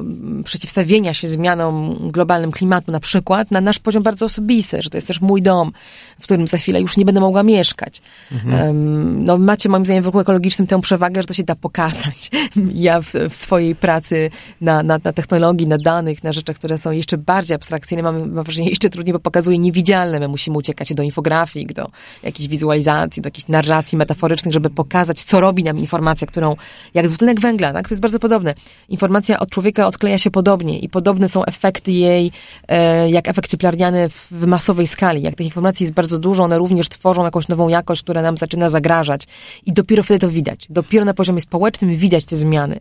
przeciwstawienia się zmianom globalnym klimatu na przykład, na nasz poziom bardzo osobisty, że to jest też mój dom, w którym za chwilę już nie będę mogła mieszkać. Mhm. Um, no macie moim zdaniem w ruchu ekologicznym tę przewagę, że to się da pokazać. [laughs] Ja w, w swojej pracy na, na, na, technologii, na danych, na rzeczach, które są jeszcze bardziej abstrakcyjne, mam, mam wrażenie, jeszcze trudniej, bo pokazuje niewidzialne. My musimy uciekać do infografik, do jakichś wizualizacji, do jakichś narracji metaforycznych, żeby pokazać, co robi nam informacja, którą, jak dwutlenek węgla, tak? To jest bardzo podobne. Informacja od człowieka odkleja się podobnie i podobne są efekty jej, e, jak efekt cieplarniany w, w masowej skali. Jak tych informacji jest bardzo dużo, one również tworzą jakąś nową jakość, która nam zaczyna zagrażać. I dopiero wtedy to widać dopiero na poziomie społecznym widać te zmiany.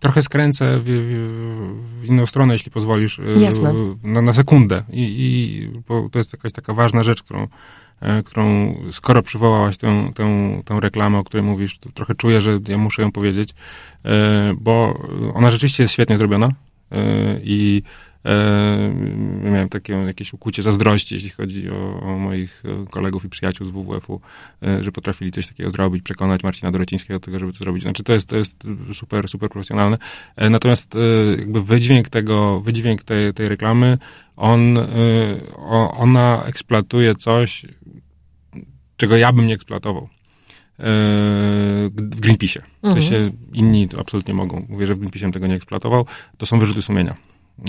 Trochę skręcę w, w, w inną stronę, jeśli pozwolisz. E, Jasne. Na, na sekundę. I, I, bo to jest jakaś taka ważna rzecz, którą, którą skoro przywołałaś tę, tę, tę reklamę, o której mówisz, to trochę czuję, że ja muszę ją powiedzieć, e, bo ona rzeczywiście jest świetnie zrobiona i E, miałem takie jakieś ukucie zazdrości, jeśli chodzi o, o moich e, kolegów i przyjaciół z WWF-u, e, że potrafili coś takiego zrobić, przekonać Marcina Dorocińskiego do tego, żeby to zrobić. Znaczy to jest, to jest super, super profesjonalne. Natomiast jakby wydźwięk tego, wydźwięk tej, tej reklamy, on, ona eksploatuje coś, czego ja bym nie eksploatował w Greenpeace'ie. W sensie mhm. inni to absolutnie mogą. Mówię, że w Greenpeace'em tego nie eksploatował. To są wyrzuty sumienia.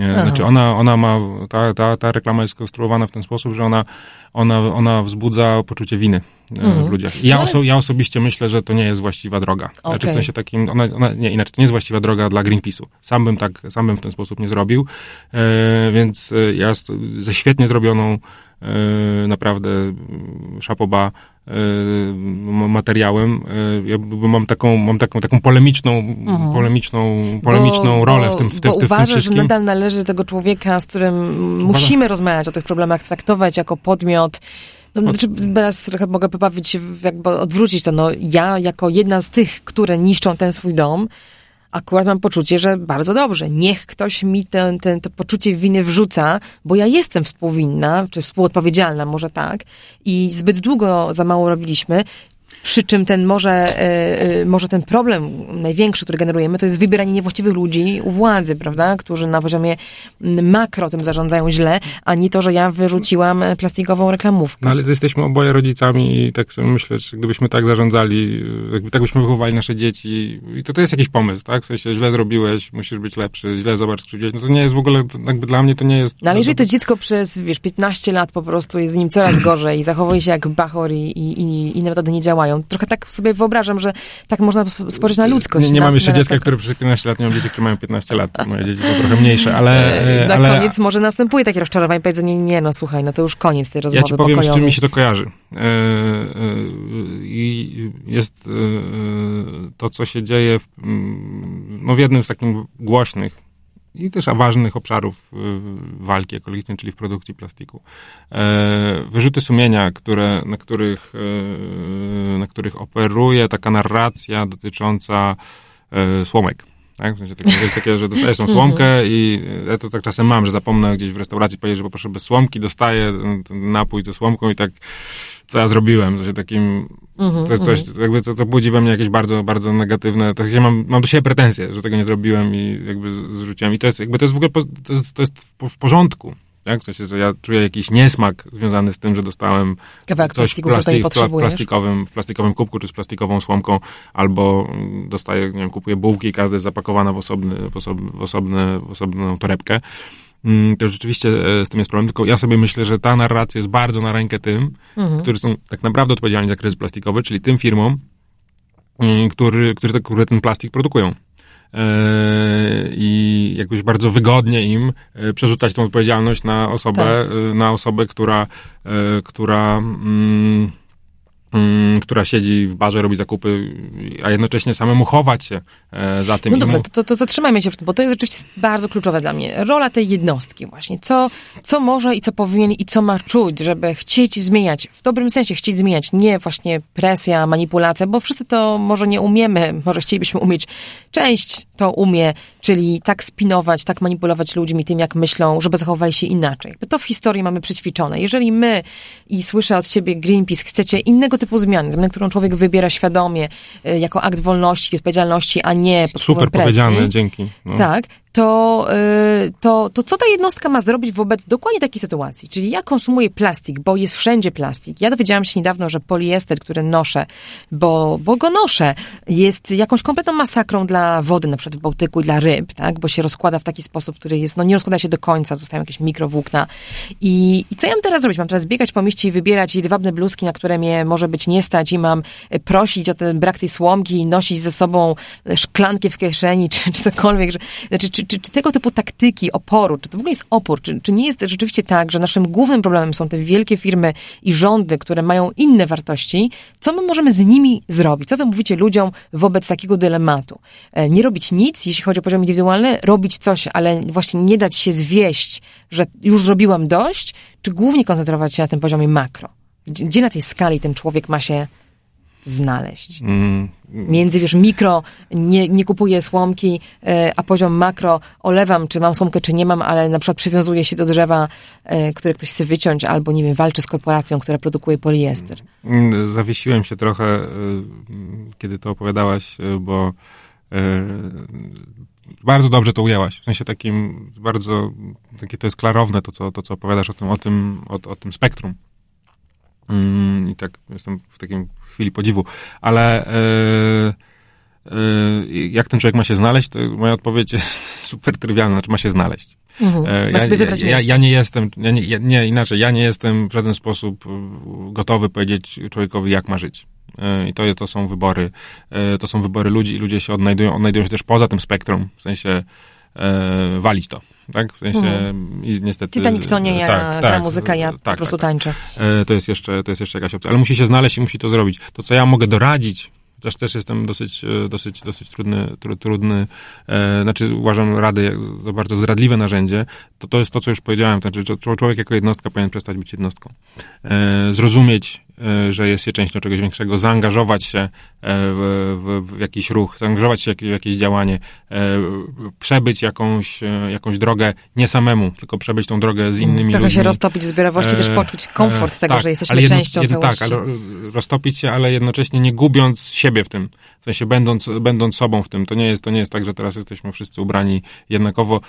Aha. Znaczy ona, ona ma, ta, ta, ta reklama jest skonstruowana w ten sposób, że ona, ona, ona wzbudza poczucie winy mhm. w ludziach. I ja, oso, ja osobiście myślę, że to nie jest właściwa droga. Okay. Znaczy w sensie takim, ona, ona, nie, inaczej, to nie jest właściwa droga dla Greenpeace'u. Sam bym tak, sam bym w ten sposób nie zrobił, e, więc e, ja ze świetnie zrobioną e, naprawdę szapoba Y, materiałem. Ja mam taką, mam taką, taką polemiczną, mhm. polemiczną, polemiczną bo, rolę w tym, w, tym, bo w, w uważasz, tym wszystkim. że nadal należy tego człowieka, z którym musimy rozmawiać o tych problemach, traktować jako podmiot, no, znaczy, teraz trochę mogę pobawić, jakby odwrócić to. No, ja jako jedna z tych, które niszczą ten swój dom, akurat mam poczucie, że bardzo dobrze. Niech ktoś mi ten, ten, to poczucie winy wrzuca, bo ja jestem współwinna, czy współodpowiedzialna, może tak. I zbyt długo za mało robiliśmy. Przy czym ten może, e, e, może ten problem największy, który generujemy, to jest wybieranie niewłaściwych ludzi u władzy, prawda? Którzy na poziomie makro tym zarządzają źle, a nie to, że ja wyrzuciłam plastikową reklamówkę. No ale jesteśmy oboje rodzicami i tak sobie myślę, że gdybyśmy tak zarządzali, jakby tak byśmy wychowali nasze dzieci, i to, to jest jakiś pomysł, tak? W sensie źle zrobiłeś, musisz być lepszy, źle zobacz, skrzywdziłeś. No to nie jest w ogóle, jakby dla mnie to nie jest... No ale jeżeli to dziecko przez, wiesz, 15 lat po prostu jest z nim coraz gorzej i zachowuje się jak bachor i, i, i inne metody nie działają, Trochę tak sobie wyobrażam, że tak można spojrzeć na ludzkość. Nie, nie mam jeszcze dziecka, tak... które przez 15 lat, nie mam dzieci, które mają 15 lat. Moje dzieci są trochę mniejsze, [laughs] ale... E, na ale... koniec może następuje takie rozczarowanie, powiedzenie, nie no słuchaj, no to już koniec tej rozmowy Ja ci powiem, pokojowej. z czym mi się to kojarzy. E, e, I jest to, co się dzieje w, no w jednym z takich głośnych i też ważnych obszarów y, walki ekologicznej, czyli w produkcji plastiku. E, wyrzuty sumienia, które, na, których, e, na których operuje taka narracja dotycząca e, słomek. Tak? W sensie takie, jest takie, że dostajesz tą słomkę i ja to tak czasem mam, że zapomnę gdzieś w restauracji powiedzieć, że poproszę bez słomki, dostaję ten napój ze słomką i tak co ja zrobiłem, się takim, mm-hmm, to jest coś, mm-hmm. jakby to, to budzi we mnie jakieś bardzo, bardzo negatywne, tak się mam, mam do siebie pretensje, że tego nie zrobiłem i jakby zrzuciłem i to jest, jakby to jest w ogóle, to jest, to jest w, w porządku, tak? W sensie, że ja czuję jakiś niesmak związany z tym, że dostałem Kawałek coś w, plastik, w, plastikowym, w plastikowym kubku, czy z plastikową słomką, albo dostaję, nie wiem, kupuję bułki i każda jest zapakowana w, osobny, w, osobny, w, osobny, w osobną torebkę. Mm, to rzeczywiście e, z tym jest problem, tylko ja sobie myślę, że ta narracja jest bardzo na rękę tym, mhm. którzy są tak naprawdę odpowiedzialni za kryzys plastikowy, czyli tym firmom, mm, który, które, które ten plastik produkują. E, I jakoś bardzo wygodnie im e, przerzucać tą odpowiedzialność na osobę, tak. na osobę, która, która Mm, która siedzi w barze, robi zakupy, a jednocześnie samemu chować się e, za tym. No dobrze, mu... to, to zatrzymajmy się w tym, bo to jest rzeczywiście bardzo kluczowe dla mnie. Rola tej jednostki właśnie. Co, co może i co powinien i co ma czuć, żeby chcieć zmieniać, w dobrym sensie chcieć zmieniać, nie właśnie presja, manipulacja, bo wszyscy to może nie umiemy, może chcielibyśmy umieć. Część to umie, czyli tak spinować, tak manipulować ludźmi tym, jak myślą, żeby zachowali się inaczej. To w historii mamy przećwiczone. Jeżeli my, i słyszę od ciebie Greenpeace, chcecie innego typu zmiany, zmiany, którą człowiek wybiera świadomie, y, jako akt wolności i odpowiedzialności, a nie pod Super powiedziane, dzięki. No. Tak, to, y, to, to co ta jednostka ma zrobić wobec dokładnie takiej sytuacji? Czyli ja konsumuję plastik, bo jest wszędzie plastik. Ja dowiedziałam się niedawno, że poliester, który noszę, bo, bo go noszę, jest jakąś kompletną masakrą dla wody, na przykład w Bałtyku dla ryb, tak? Bo się rozkłada w taki sposób, który jest, no nie rozkłada się do końca, zostają jakieś mikrowłókna. I, i co ja mam teraz zrobić? Mam teraz biegać po mieście i wybierać jedwabne bluzki, na które mnie może być nie stać i mam e, prosić o ten brak tej słomki i nosić ze sobą szklanki w kieszeni, czy, czy cokolwiek, znaczy, czy czy, czy, czy tego typu taktyki oporu, czy to w ogóle jest opór, czy, czy nie jest rzeczywiście tak, że naszym głównym problemem są te wielkie firmy i rządy, które mają inne wartości, co my możemy z nimi zrobić? Co wy mówicie ludziom wobec takiego dylematu? E, nie robić nic, jeśli chodzi o poziom indywidualny, robić coś, ale właśnie nie dać się zwieść, że już zrobiłam dość, czy głównie koncentrować się na tym poziomie makro? Gdzie, gdzie na tej skali ten człowiek ma się znaleźć? Mm. Między, wiesz, mikro, nie, nie kupuję słomki, e, a poziom makro, olewam, czy mam słomkę, czy nie mam, ale na przykład przywiązuję się do drzewa, e, które ktoś chce wyciąć, albo, nie wiem, walczę z korporacją, która produkuje poliester. Mm, zawiesiłem się trochę, e, kiedy to opowiadałaś, bo bardzo dobrze to ujęłaś. W sensie takim bardzo, takie to jest klarowne to, co, to, co opowiadasz o tym, o tym, o, o tym spektrum. Mm, I tak jestem w takim chwili podziwu. Ale yy, yy, jak ten człowiek ma się znaleźć, to moja odpowiedź jest [laughs] super trywialna, znaczy ma się znaleźć. Mhm. E, ja, ja, ja, ja, nie jestem, ja nie, nie, inaczej, ja nie jestem w żaden sposób gotowy powiedzieć człowiekowi, jak ma żyć. I to, to są wybory, to są wybory ludzi i ludzie się odnajdują, odnajdują się też poza tym spektrum, w sensie e, walić to. Tak? W sensie mhm. i niestety... Titanic to nie ja tak, gra tak, muzyka, ja tak, po prostu tak. tańczę. E, to, jest jeszcze, to jest jeszcze jakaś opcja. Ale musi się znaleźć i musi to zrobić. To, co ja mogę doradzić, chociaż też jestem dosyć, e, dosyć, dosyć trudny, tr, trudny e, znaczy uważam rady za bardzo zdradliwe narzędzie, to to jest to, co już powiedziałem, to znaczy, że człowiek jako jednostka powinien przestać być jednostką. E, zrozumieć że jest się częścią czegoś większego, zaangażować się e, w, w, w jakiś ruch, zaangażować się w jakieś działanie, e, przebyć jakąś, jakąś drogę nie samemu, tylko przebyć tą drogę z innymi Trochę ludźmi. Się roztopić w zbiorowości, też poczuć komfort z tego, tak, że jesteśmy jedno, częścią jedno, całości. Tak, ale roztopić się, ale jednocześnie nie gubiąc siebie w tym. W sensie będąc, będąc sobą w tym. To nie, jest, to nie jest tak, że teraz jesteśmy wszyscy ubrani jednakowo.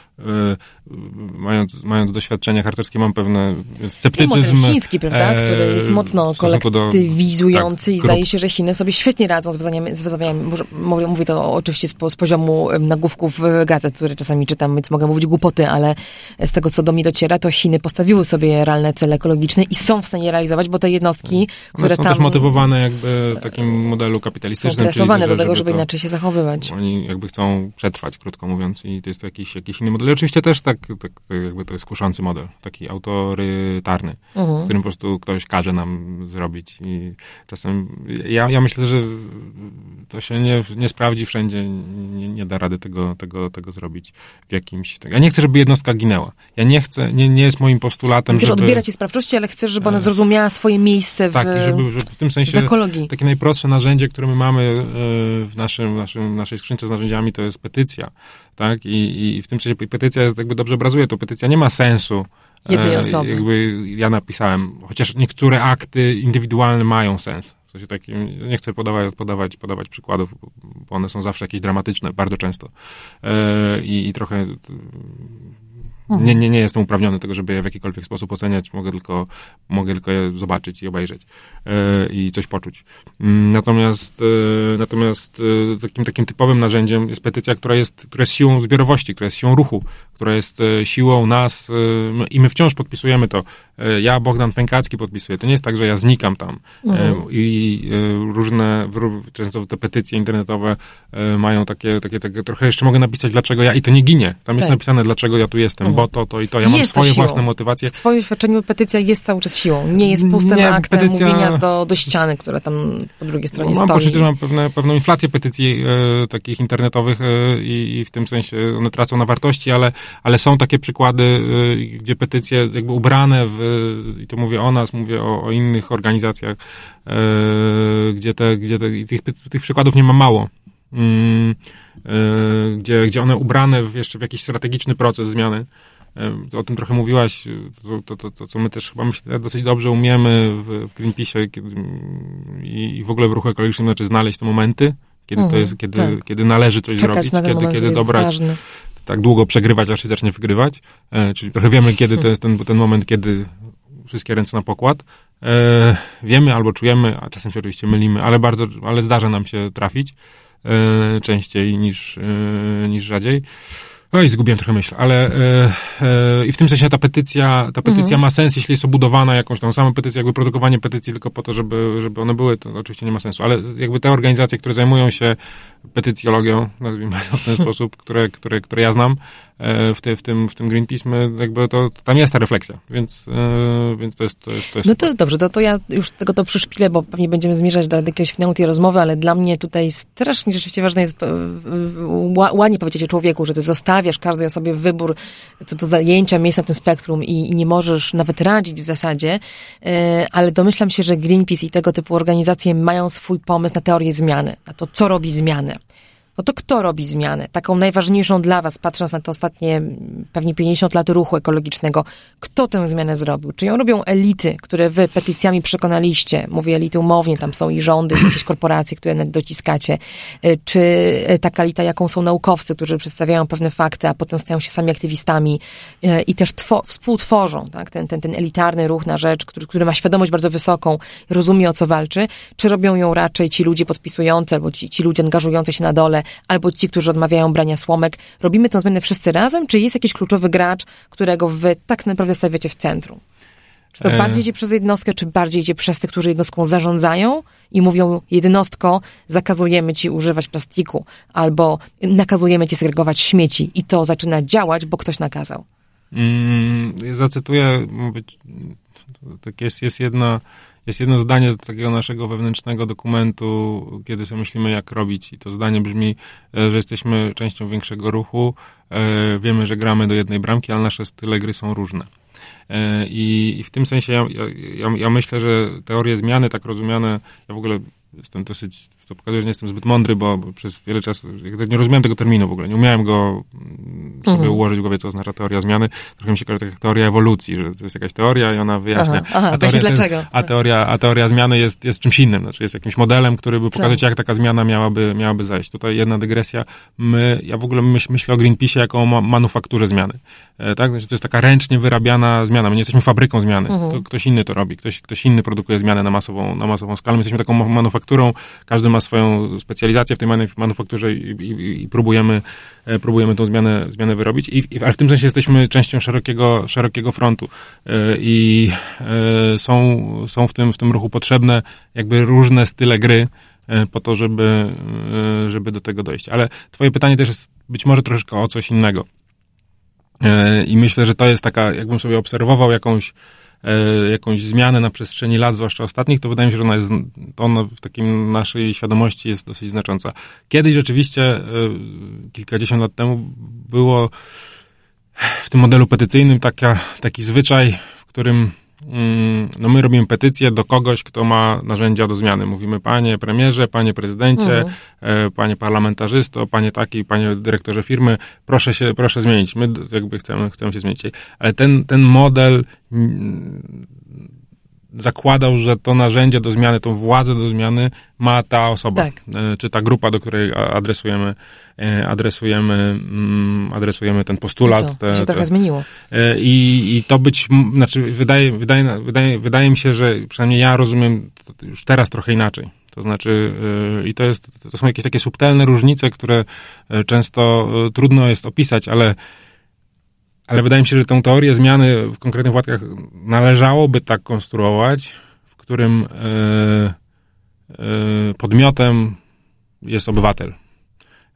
mając, mając doświadczenie harcerskie, mam pewne sceptycyzm. Chiński, prawda? Który jest mocno aktywizujący tak, i zdaje się, że Chiny sobie świetnie radzą z wyzwaniami. Z wyzwaniami. Mówię to oczywiście z, z poziomu nagłówków gazet, które czasami czytam, więc mogę mówić głupoty, ale z tego, co do mnie dociera, to Chiny postawiły sobie realne cele ekologiczne i są w stanie realizować, bo te jednostki, które są tam... też motywowane jakby takim modelu kapitalistycznym. Są stresowane do tego, żeby, to, inaczej się zachowywać. Oni jakby chcą przetrwać, krótko mówiąc, i to jest jakiś, jakiś inny model. I oczywiście też tak, tak, jakby to jest kuszący model, taki autorytarny, mhm. w którym po prostu ktoś każe nam zrobić robić. I czasem ja, ja myślę, że to się nie, nie sprawdzi wszędzie, nie, nie da rady tego, tego, tego zrobić w jakimś... Tak. Ja nie chcę, żeby jednostka ginęła. Ja nie chcę, nie, nie jest moim postulatem, Chcesz żeby... odbierać jej sprawczości, ale chcesz, żeby ona e, zrozumiała swoje miejsce w, tak, żeby, żeby w tym sensie w ekologii. Takie najprostsze narzędzie, które my mamy e, w naszym, naszym, naszej skrzynce z narzędziami, to jest petycja. Tak? I, I w tym sensie petycja jest, jakby dobrze obrazuje, to petycja nie ma sensu jednej e, osoby. Jakby ja napisałem, chociaż niektóre akty indywidualne mają sens. W sensie takim, nie chcę podawać, podawać, podawać przykładów, bo one są zawsze jakieś dramatyczne, bardzo często. E, i, I trochę. Nie, nie, nie jestem uprawniony do tego, żeby je w jakikolwiek sposób oceniać. Mogę tylko, mogę tylko je zobaczyć i obejrzeć e, i coś poczuć. Mm, natomiast, e, natomiast e, takim, takim typowym narzędziem jest petycja, która jest, która jest siłą zbiorowości, która jest siłą ruchu, która jest siłą nas i my wciąż podpisujemy to. Ja, Bogdan Pękacki podpisuję. To nie jest tak, że ja znikam tam mhm. i różne, często te petycje internetowe mają takie, takie, takie, trochę jeszcze mogę napisać, dlaczego ja i to nie ginie. Tam jest tak. napisane, dlaczego ja tu jestem, mhm. bo to, to i to. Ja mam jest swoje własne motywacje. W twoim świadczeniu petycja jest cały czas siłą. Nie jest pustym nie, aktem petycja... mówienia do, do ściany, która tam po drugiej stronie mam stoi. Mam poczucie, że mam pewne, pewną inflację petycji e, takich internetowych e, i, w tym sensie one tracą na wartości, ale, ale są takie przykłady, e, gdzie petycje jakby ubrane w, i to mówię o nas, mówię o, o innych organizacjach, e, gdzie, te, gdzie te, tych, tych przykładów nie ma mało. Mm, gdzie, gdzie one ubrane w jeszcze w jakiś strategiczny proces zmiany. E, o tym trochę mówiłaś, to, to, to, to co my też chyba myślę, dosyć dobrze umiemy w, w Greenpeace i, i w ogóle w ruchu ekologicznym, znaczy znaleźć te momenty, kiedy to mhm, jest, kiedy, tak. kiedy należy coś Czekać zrobić, kiedy, moment, kiedy dobrać, ważny. tak długo przegrywać, aż się zacznie wygrywać. E, czyli trochę wiemy, kiedy to jest ten, ten moment, kiedy wszystkie ręce na pokład. E, wiemy albo czujemy, a czasem się oczywiście mylimy, ale bardzo, ale zdarza nam się trafić. E, częściej niż, e, niż rzadziej. No i zgubiłem trochę myśl, ale e, e, i w tym sensie ta petycja, ta petycja mhm. ma sens, jeśli jest obudowana jakąś tą samą petycję, jakby produkowanie petycji tylko po to, żeby, żeby one były, to oczywiście nie ma sensu, ale jakby te organizacje, które zajmują się petycjologią, nazwijmy to w ten [laughs] sposób, które, które, które ja znam, E, w, te, w, tym, w tym Greenpeace, my jakby to, tam jest ta refleksja, więc, e, więc to jest, to jest, to jest No to dobrze, to, to ja już tego to przyszpilę, bo pewnie będziemy zmierzać do jakiegoś finału tej rozmowy, ale dla mnie tutaj strasznie rzeczywiście ważne jest ładnie powiedzieć o człowieku, że ty zostawiasz odmawiasz każdej osobie wybór co do zajęcia miejsca na tym spektrum i, i nie możesz nawet radzić w zasadzie, e, ale domyślam się, że Greenpeace i tego typu organizacje mają swój pomysł na teorię zmiany, na to, co robi zmianę no to kto robi zmianę? Taką najważniejszą dla Was, patrząc na te ostatnie pewnie 50 lat ruchu ekologicznego, kto tę zmianę zrobił? Czy ją robią elity, które Wy petycjami przekonaliście? Mówię elity umownie, tam są i rządy, i jakieś korporacje, które dociskacie. Y, czy taka elita, jaką są naukowcy, którzy przedstawiają pewne fakty, a potem stają się sami aktywistami y, i też współtworzą tak? ten, ten, ten elitarny ruch na rzecz, który, który ma świadomość bardzo wysoką, rozumie o co walczy? Czy robią ją raczej ci ludzie podpisujący albo ci, ci ludzie angażujący się na dole, albo ci, którzy odmawiają brania słomek. Robimy tę zmianę wszyscy razem, czy jest jakiś kluczowy gracz, którego wy tak naprawdę stawiacie w centrum? Czy to e... bardziej idzie przez jednostkę, czy bardziej idzie przez tych, którzy jednostką zarządzają i mówią jednostko, zakazujemy ci używać plastiku, albo nakazujemy ci segregować śmieci i to zaczyna działać, bo ktoś nakazał? Mm, zacytuję, tak jest, jest jedna jest jedno zdanie z takiego naszego wewnętrznego dokumentu, kiedy sobie myślimy, jak robić. I to zdanie brzmi, e, że jesteśmy częścią większego ruchu. E, wiemy, że gramy do jednej bramki, ale nasze style gry są różne. E, I, w tym sensie ja, ja, ja myślę, że teorie zmiany, tak rozumiane, ja w ogóle jestem dosyć, to pokazuje, że nie jestem zbyt mądry, bo, bo przez wiele czasu nie rozumiałem tego terminu w ogóle, nie umiałem go mm, sobie mhm. ułożyć w głowie, co oznacza teoria zmiany. Trochę mi się kojarzy taka teoria ewolucji, że to jest jakaś teoria i ona wyjaśnia. Aha, aha, a, teoria, dlaczego. A teoria, a teoria zmiany jest, jest czymś innym, znaczy jest jakimś modelem, który by pokazać, tak. jak taka zmiana miałaby, miałaby zajść. Tutaj jedna dygresja. My, ja w ogóle myśl, myślę o Greenpeace jako o ma manufakturze zmiany. E, tak? Znaczy, to jest taka ręcznie wyrabiana zmiana. My nie jesteśmy fabryką zmiany. Mhm. To ktoś inny to robi. Ktoś, ktoś inny produkuje zmianę na masową, na masową skalę. My jesteśmy taką manufakturą. Każdy ma swoją specjalizację w tej manufakturze i, i, i próbujemy, e, próbujemy tą zmianę, zmianę wyrobić. I, ale w tym sensie jesteśmy częścią szerokiego, szerokiego frontu. E, I są, są w, tym, w tym ruchu potrzebne jakby różne style gry po to, żeby, żeby do tego dojść. Ale twoje pytanie też jest być może troszeczkę o coś innego. E, I myślę, że to jest taka, jakbym sobie obserwował jakąś, e, jakąś zmianę na przestrzeni lat, zwłaszcza ostatnich, to wydaje mi się, że ona, jest, ona w takim naszej świadomości jest dosyć znacząca. Kiedyś rzeczywiście, e, kilkadziesiąt lat temu, było w tym modelu petycyjnym taka, taki zwyczaj, w którym no my robimy petycję do kogoś, kto ma narzędzia do zmiany. Mówimy, panie premierze, panie prezydencie, mhm. E, panie parlamentarzysto, panie taki, panie dyrektorze firmy, proszę się, proszę zmienić. My jakby chcemy, chcemy się zmienić. Ale ten, ten model mm, zakładał, że to narzędzie do zmiany, tą władzę do zmiany ma ta osoba, tak. E, czy ta grupa, do której adresujemy, e, adresujemy, mm, adresujemy ten postulat. I co? To się te, trochę zmieniło. E, I, I to być, znaczy wydaje, wydaje, wydaje, wydaje mi się, że przynajmniej ja rozumiem już teraz trochę inaczej. To znaczy, i to, jest, to są jakieś takie subtelne różnice, które często trudno jest opisać, ale ale wydaje mi się, że tę teorię zmiany w konkretnych władkach należałoby tak konstruować, w którym e, e, podmiotem jest obywatel.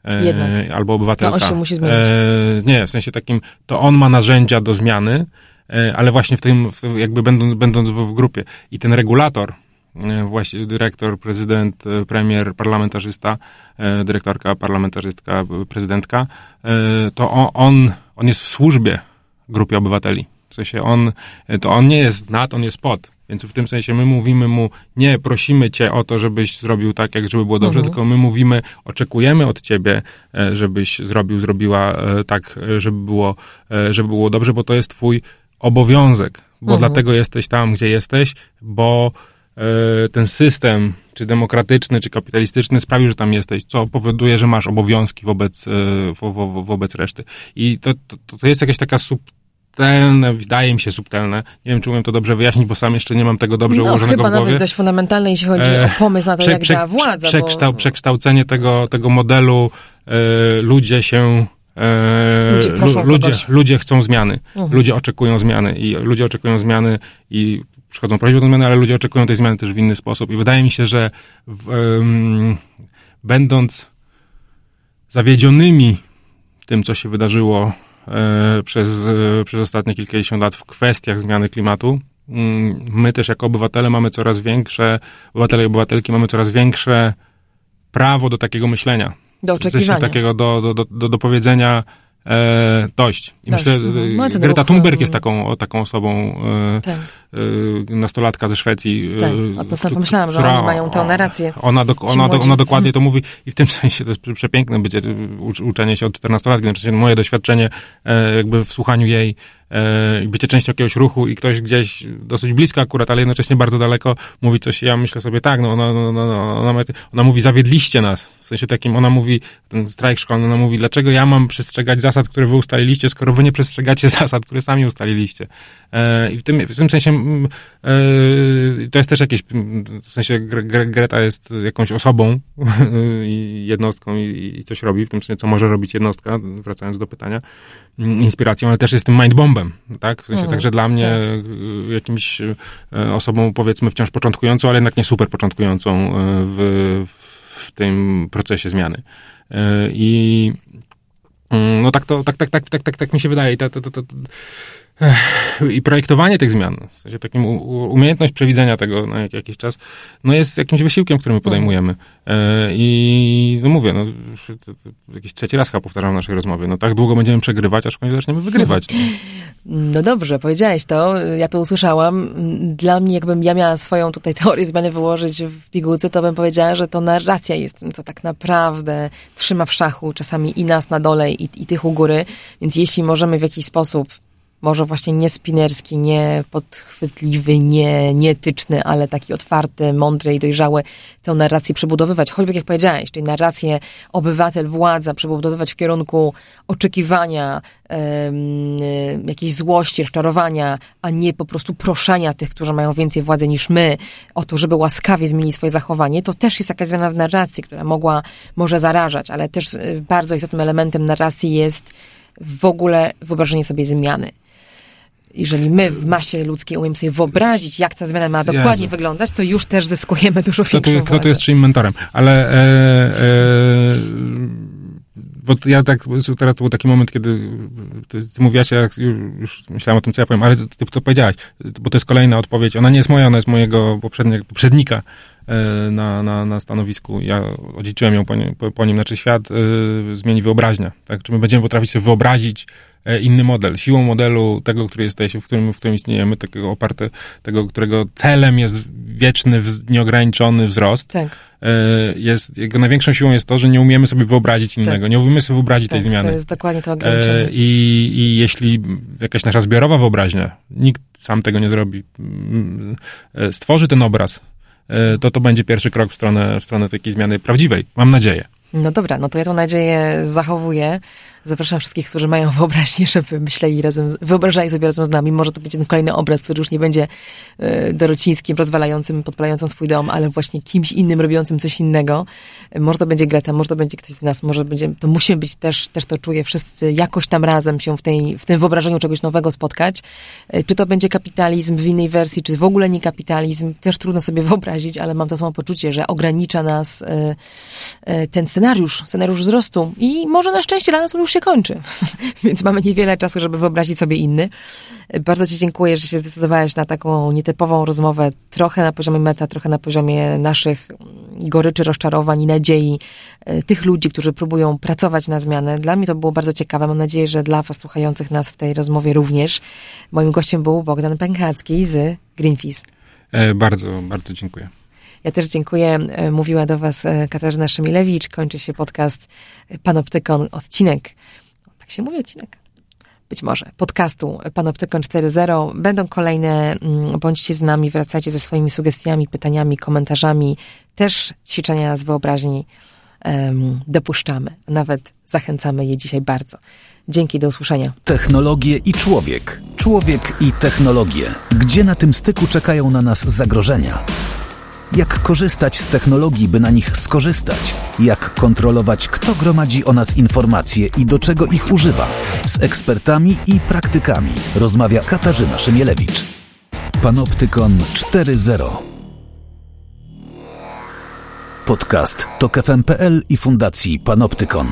E, Jednak. Albo obywatelka. To on się musi zmienić. nie, w sensie takim, to on ma narzędzia do zmiany, ale właśnie w tym, jakby będąc, będąc w, w grupie. I ten regulator, właśnie dyrektor, prezydent, premier, parlamentarzysta, dyrektorka, parlamentarzystka, prezydentka, to on on jest w służbie grupie obywateli. W sensie on, to on nie jest nad, on jest pod. Więc w tym sensie my mówimy mu, nie prosimy cię o to, żebyś zrobił tak, jak żeby było dobrze, mhm. tylko my mówimy, oczekujemy od ciebie, e, żebyś zrobił, zrobiła e, tak, e, żeby było, żeby było dobrze, bo to jest twój obowiązek. Bo mhm. dlatego jesteś tam, gdzie jesteś, bo ten system, czy demokratyczny, czy kapitalistyczny, sprawił, że tam jesteś, co powoduje, że masz obowiązki wobec, wo, wo, wobec reszty. I to, to, to jest jakaś taka subtelne, wydaje mi się subtelne. Nie wiem, czy umiem to dobrze wyjaśnić, bo sam jeszcze nie mam tego dobrze no, ułożonego chyba w głowie. nawet dość fundamentalne, jeśli chodzi e, o pomysł na to, prze, jak prze, działa władza. Przekształ, bo... Przekształcenie tego, tego modelu, e, ludzie się e, ludzie, ludzie, ludzie, chcą zmiany. Mhm. Ludzie oczekują zmiany i ludzie oczekują zmiany i przychodzą prośby o zmiany, ale ludzie oczekują tej zmiany też w inny sposób. I wydaje mi się, że w, um, będąc zawiedzionymi tym, co się wydarzyło przez, e, przez ostatnie kilkadziesiąt lat w kwestiach zmiany klimatu, mm, my też jako obywatele mamy coraz większe, obywatele i obywatelki mamy coraz większe prawo do takiego myślenia. Do oczekiwania. takiego do, do, do, do, do powiedzenia, e, dość. I Dość. myślę, Mhm. No, e, Greta Thunberg jest taką, taką osobą, e, Tak. E, nastolatka ze Szwecji. e, Tak, o to sam któ- pomyślałam, że oni mają tę narrację. Ona, do, ona, do, ona dokładnie to mówi i w tym [laughs] sensie to jest prze- przepiękne będzie ucz- uczenie się od 14 lat, znaczy moje doświadczenie e, jakby w słuchaniu jej e, i bycie częścią jakiegoś ruchu i ktoś gdzieś dosyć blisko akurat, ale jednocześnie bardzo daleko mówi coś, ja myślę sobie tak, no ona, no, no, no, ona, ma- ona mówi zawiedliście nas, w sensie takim, ona mówi, ten strajk szkolny, ona mówi, dlaczego ja mam przestrzegać zasad, które wy ustaliliście, skoro wy nie przestrzegacie [laughs] zasad, które sami ustaliliście. E, I w tym, w tym sensie to jest też jakieś, mm, w sensie Gre- Gre- Greta jest jakąś osobą [laughs] i jednostką i, coś robi, w tym sensie, co może robić jednostka, wracając do pytania, mm, inspiracją, ale też jest tym mindbombem, tak? W sensie Mhm, także dla mnie tak. y, jakimś y, osobą, powiedzmy, wciąż początkującą, ale jednak nie super początkującą w, w tym procesie zmiany. I mm, no tak to, tak, tak, tak, tak, tak, tak mi się wydaje. I, to, to, to, Ech, I projektowanie tych zmian, w sensie takim umiejętność przewidzenia tego na jak, jakiś czas, no jest jakimś wysiłkiem, który my podejmujemy. E, I no mówię, no, jakiś trzeci raz chyba powtarzam w naszej rozmowie, no tak długo będziemy przegrywać, aż w końcu zaczniemy wygrywać. No. No dobrze, powiedziałeś to, ja to usłyszałam. Dla mnie, jakbym ja miała swoją tutaj teorię zmiany wyłożyć w pigułce, to bym powiedziała, że to narracja jest tym, co tak naprawdę trzyma w szachu czasami i nas na dole, i, i tych u góry. Więc jeśli możemy w jakiś sposób, może właśnie nie spinerski, nie podchwytliwy, nie, nieetyczny, ale taki otwarty, mądry i dojrzały, tę narrację przebudowywać. Choćby jak powiedziałeś, czyli narrację obywatel, władza przebudowywać w kierunku oczekiwania, jakiejś złości, rozczarowania, a nie po prostu proszenia tych, którzy mają więcej władzy niż my, o to, żeby łaskawie zmienić swoje zachowanie, to też jest jakaś zmiana w narracji, która mogła, może zarażać, ale też y, bardzo istotnym elementem narracji jest w ogóle wyobrażenie sobie zmiany. Jeżeli my w masie ludzkiej umiemy sobie wyobrazić, jak ta zmiana ma Jezu. dokładnie wyglądać, to już też zyskujemy dużo Kto większą tu, kto tu władzę. jest czyim mentorem? Ale e, e, bo ja tak, teraz to był taki moment, kiedy ty, ty mówiłaś, ja już, myślałem o tym, co ja powiem, ale ty, ty to powiedziałaś, bo to jest kolejna odpowiedź. Ona nie jest moja, ona jest mojego poprzednika e, na, na, na stanowisku. Ja odziedziczyłem ją po, nie, po, po nim, znaczy świat e, zmieni wyobraźnia. Tak? Czy my będziemy potrafić sobie wyobrazić inny model. Siłą modelu tego, który jesteś, w którym, w którym istniejemy, takiego oparte, tego, którego celem jest wieczny, nieograniczony wzrost, Tak, e, jest, jego największą siłą jest to, że nie umiemy sobie wyobrazić innego, nie umiemy sobie wyobrazić tej tak, zmiany. to jest dokładnie to ograniczenie. E, I, I jeśli jakaś nasza zbiorowa wyobraźnia, nikt sam tego nie zrobi, mm, e, stworzy ten obraz, e, to to będzie pierwszy krok w stronę, w stronę takiej zmiany prawdziwej. Mam nadzieję. No dobra, no to ja tą nadzieję zachowuję. Zapraszam wszystkich, którzy mają wyobraźnię, [laughs] żeby myśleli razem, wyobrażali sobie razem z nami. Może to będzie ten kolejny obraz, który już nie będzie e, dorocińskim, rozwalającym, podpalającym swój dom, ale właśnie kimś innym, robiącym coś innego. E, Może to będzie Greta, może to będzie ktoś z nas, może będzie, to musimy być też, też to czuję, wszyscy jakoś tam razem się w, tej, w tym wyobrażeniu czegoś nowego spotkać. E, Czy to będzie kapitalizm w innej wersji, czy w ogóle nie kapitalizm, też trudno sobie [laughs] wyobrazić, ale mam to samo poczucie, że ogranicza nas ten scenariusz, scenariusz wzrostu i może na szczęście dla nas już się kończy. [laughs] Więc mamy niewiele czasu, żeby wyobrazić sobie inny. Bardzo Ci dziękuję, że się zdecydowałeś na taką nietypową rozmowę, trochę na poziomie meta, trochę na poziomie naszych mm, goryczy, rozczarowań i nadziei e, tych ludzi, którzy próbują pracować na zmianę. Dla mnie to było bardzo ciekawe. Mam nadzieję, że dla Was słuchających nas w tej rozmowie również. Moim gościem był Bogdan Pękacki z Greenpeace. E, bardzo, bardzo dziękuję. Ja też dziękuję. E, Mówiła do Was e, Katarzyna Szymilewicz. Kończy się podcast Panoptykon, odcinek. Tak się mówi, odcinek? Być może. Podcastu Panoptykon 4.0. Będą kolejne. mm, Bądźcie z nami, wracajcie ze swoimi sugestiami, pytaniami, komentarzami. Też ćwiczenia z wyobraźni em, dopuszczamy. Nawet zachęcamy je dzisiaj bardzo. Dzięki, do usłyszenia. Technologie i człowiek. Człowiek i technologie. Gdzie na tym styku czekają na nas zagrożenia? Jak korzystać z technologii, by na nich skorzystać? Jak kontrolować, kto gromadzi o nas informacje i do czego ich używa? Z ekspertami i praktykami rozmawia Katarzyna Szymielewicz. Panoptykon 4.0 Podcast to KFM.pl i Fundacji Panoptykon.